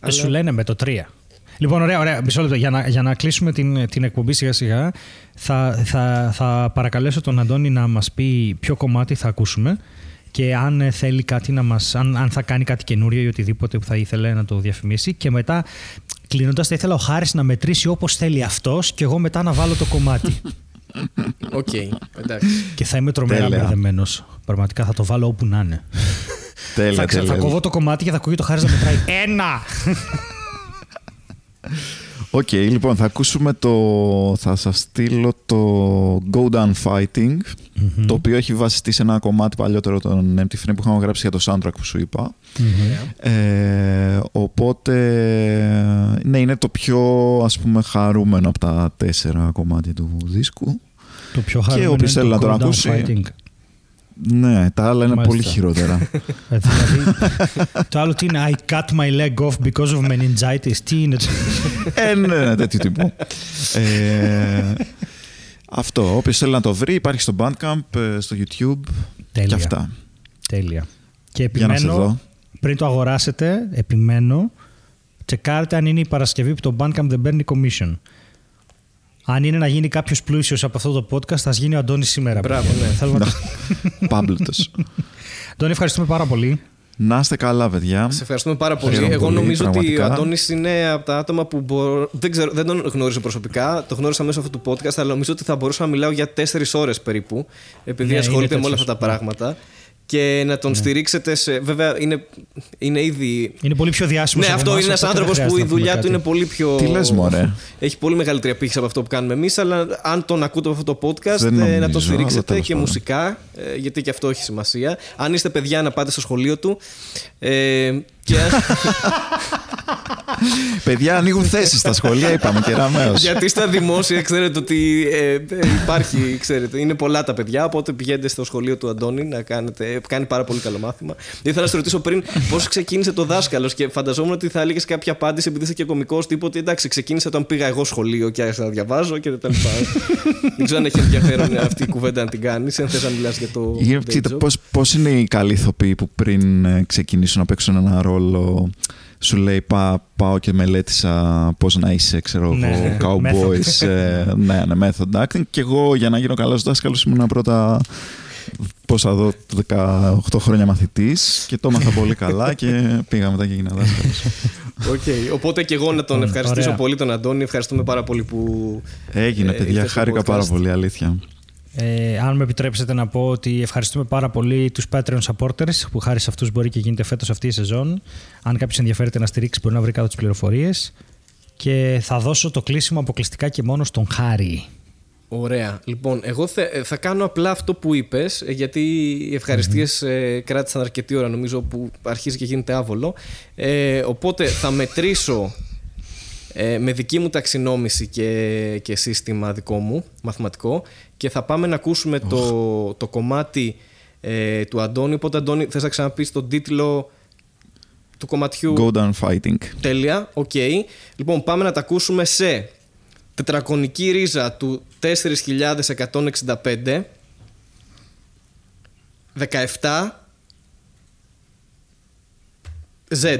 Αλλά... Σου λένε με το 3. Λοιπόν, ωραία, ωραία. Μισό λεπτό. Για να, για να κλείσουμε την, την εκπομπή σιγά σιγά, θα, θα, θα παρακαλέσω τον Αντώνη να μας πει ποιο κομμάτι θα ακούσουμε και αν θέλει κάτι να μας, αν, αν θα κάνει κάτι καινούριο ή οτιδήποτε που θα ήθελε να το διαφημίσει και μετά κλείνοντας θα ήθελα ο Χάρης να μετρήσει όπως θέλει αυτός και εγώ μετά να βάλω το κομμάτι. OK, okay, εντάξει. Και θα είμαι τρομερά μπερδεμένος. Πραγματικά θα το βάλω όπου να είναι. Τέλεια, θα, τέλεια. θα κόβω το κομμάτι και θα ακούγεται ο Χάρης να μετράει. Ένα! OK, okay, λοιπόν, θα ακούσουμε το... Θα σας στείλω το Go Down Fighting, mm-hmm. το οποίο έχει βασιστεί σε ένα κομμάτι παλιότερο των Empty Frame που είχαμε γράψει για το soundtrack που σου είπα. Mm-hmm. Ε, οπότε, ναι, είναι το πιο, ας πούμε, χαρούμενο από τα τέσσερα κομμάτια του δίσκου. Το πιο χαρούμενο και είναι να το τον Go Down ακούσει... Fighting. Ναι, τα άλλα είναι Μάλιστα. πολύ χειρότερα. Ε, δηλαδή, το άλλο τι είναι I cut my leg off because of meningitis. Τι είναι. ε, ναι, ναι, τέτοιο τύπο. ε, αυτό. Όποιος θέλει να το βρει, υπάρχει στο Bandcamp, ε, στο YouTube Τέλεια. και αυτά. Τέλεια. Και Για να σε επιμένω, δω. πριν το αγοράσετε, επιμένω, τσεκάρτε αν είναι η Παρασκευή που το Bandcamp δεν παίρνει commission. Αν είναι να γίνει κάποιος πλούσιος από αυτό το podcast, θα γίνει ο Αντώνης σήμερα. Μπράβο, παιδιά. ναι. Θέλω να το... Πάμπλουτος. Αντώνη, ευχαριστούμε πάρα πολύ. Να είστε καλά, παιδιά. Σε ευχαριστούμε πάρα πολύ. Χαίρομαι Εγώ πολύ, νομίζω ότι ο πραγματικά. Αντώνης είναι από τα άτομα που μπορώ... δεν, ξέρω, δεν τον γνώριζω προσωπικά, το γνώρισα μέσω αυτού του podcast, αλλά νομίζω ότι θα μπορούσα να μιλάω για τέσσερις ώρες περίπου, επειδή Ναι, ασχολείται είναι με όλα τέτοιος. αυτά τα πράγματα. Και να τον στηρίξετε σε. Βέβαια, είναι, είναι ήδη. Είναι πολύ πιο διάσημος. Ναι, αυτό είναι ένας άνθρωπος που η δουλειά του είναι πολύ πιο. Τι λες, μωρέ; Έχει πολύ μεγαλύτερη απήχηση από αυτό που κάνουμε εμείς, αλλά αν τον ακούτε από αυτό το podcast, Δεν ε, να νομίζω, τον αλλά στηρίξετε τέλος και πάντων. μουσικά, ε, γιατί και αυτό έχει σημασία. Αν είστε παιδιά, να πάτε στο σχολείο του. Ε, και Παιδιά, ανοίγουν θέσεις στα σχολεία, είπαμε και ραμαίος. γιατί στα δημόσια ξέρετε ότι ε, ε, υπάρχει, ξέρετε, είναι πολλά τα παιδιά. Οπότε πηγαίνετε στο σχολείο του Αντώνη να κάνετε. Κάνει πάρα πολύ καλό μάθημα. Ήθελα να σε ρωτήσω πριν πώς ξεκίνησε το δάσκαλος και φανταζόμουν ότι θα έλεγες κάποια απάντηση επειδή είσαι και κωμικός τύπο. Ότι εντάξει, ξεκίνησε όταν πήγα εγώ σχολείο και άρχισα να διαβάζω και τα λοιπά. Δεν ξέρω αν έχει ενδιαφέρον αυτή η κουβέντα να την κάνεις. Αν θες να μιλάς για το. Γύρω- day Κοίτα, job. πώς, πώς είναι οι καλοί ηθοποιοί που πριν ε, ξεκινήσουν να παίξουν ένα ρόλο σου λέει πά, πάω και μελέτησα πώς να είσαι, ξέρω Ναι, ναι. εγώ, cowboys, ε, ναι, ναι, method acting και εγώ για να γίνω καλός δάσκαλος ήμουν πρώτα πώς θα δω 18 χρόνια μαθητής και το έμαθα πολύ καλά και πήγα μετά και έγινα δάσκαλος. Οκ, Οπότε και εγώ να τον Ωραία. ευχαριστήσω πολύ τον Αντώνη. Ευχαριστούμε πάρα πολύ που. Έγινε Ε, παιδιά, ήρθες στο χάρηκα πάρα podcast. πολύ, αλήθεια. Ε, αν με επιτρέψετε να πω ότι ευχαριστούμε πάρα πολύ τους Patreon supporters που χάρη σε αυτούς μπορεί και γίνεται φέτος αυτή η σεζόν. Αν κάποιος ενδιαφέρεται να στηρίξει μπορεί να βρει κάτω τις πληροφορίες. Και θα δώσω το κλείσιμο αποκλειστικά και μόνο στον Χάρη. Ωραία. Λοιπόν, εγώ θα, θα κάνω απλά αυτό που είπες, γιατί οι ευχαριστίες ε, κράτησαν αρκετή ώρα, νομίζω, που αρχίζει και γίνεται άβολο. Ε, οπότε θα μετρήσω ε, με δική μου ταξινόμηση και, και σύστημα δικό μου, μαθηματικό, και θα πάμε να ακούσουμε το, το κομμάτι ε, του Αντώνη. Οπότε, Αντώνη, θες να ξαναπείς τον τίτλο του κομματιού; Go down fighting. Τέλεια, οκ. Λοιπόν, πάμε να τα ακούσουμε σε τετραγωνική ρίζα του 4165 17 Z.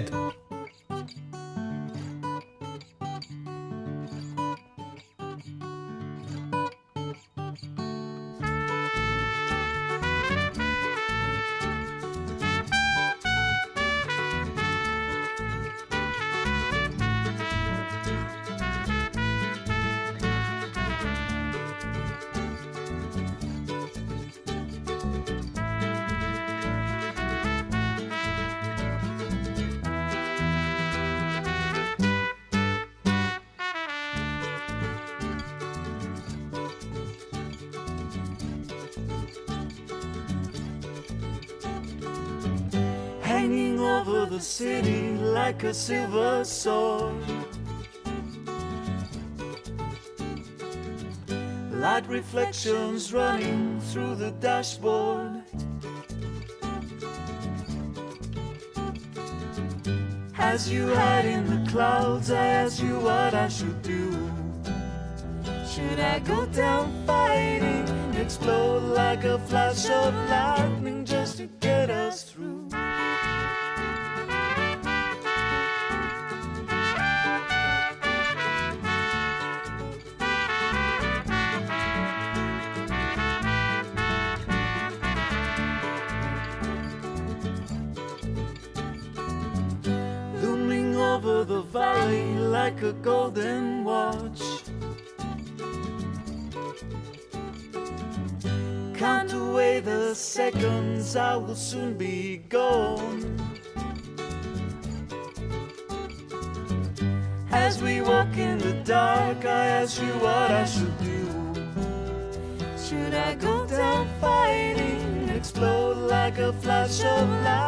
over the city like a silver sword. Light reflections running through the dashboard. As you hide in the clouds, I ask you what I should do. Should I go down fighting, explode like a flash of lightning I will soon be gone. As we walk in the dark, I ask you what I should do. Should I go down fighting, explode like a flash of lightning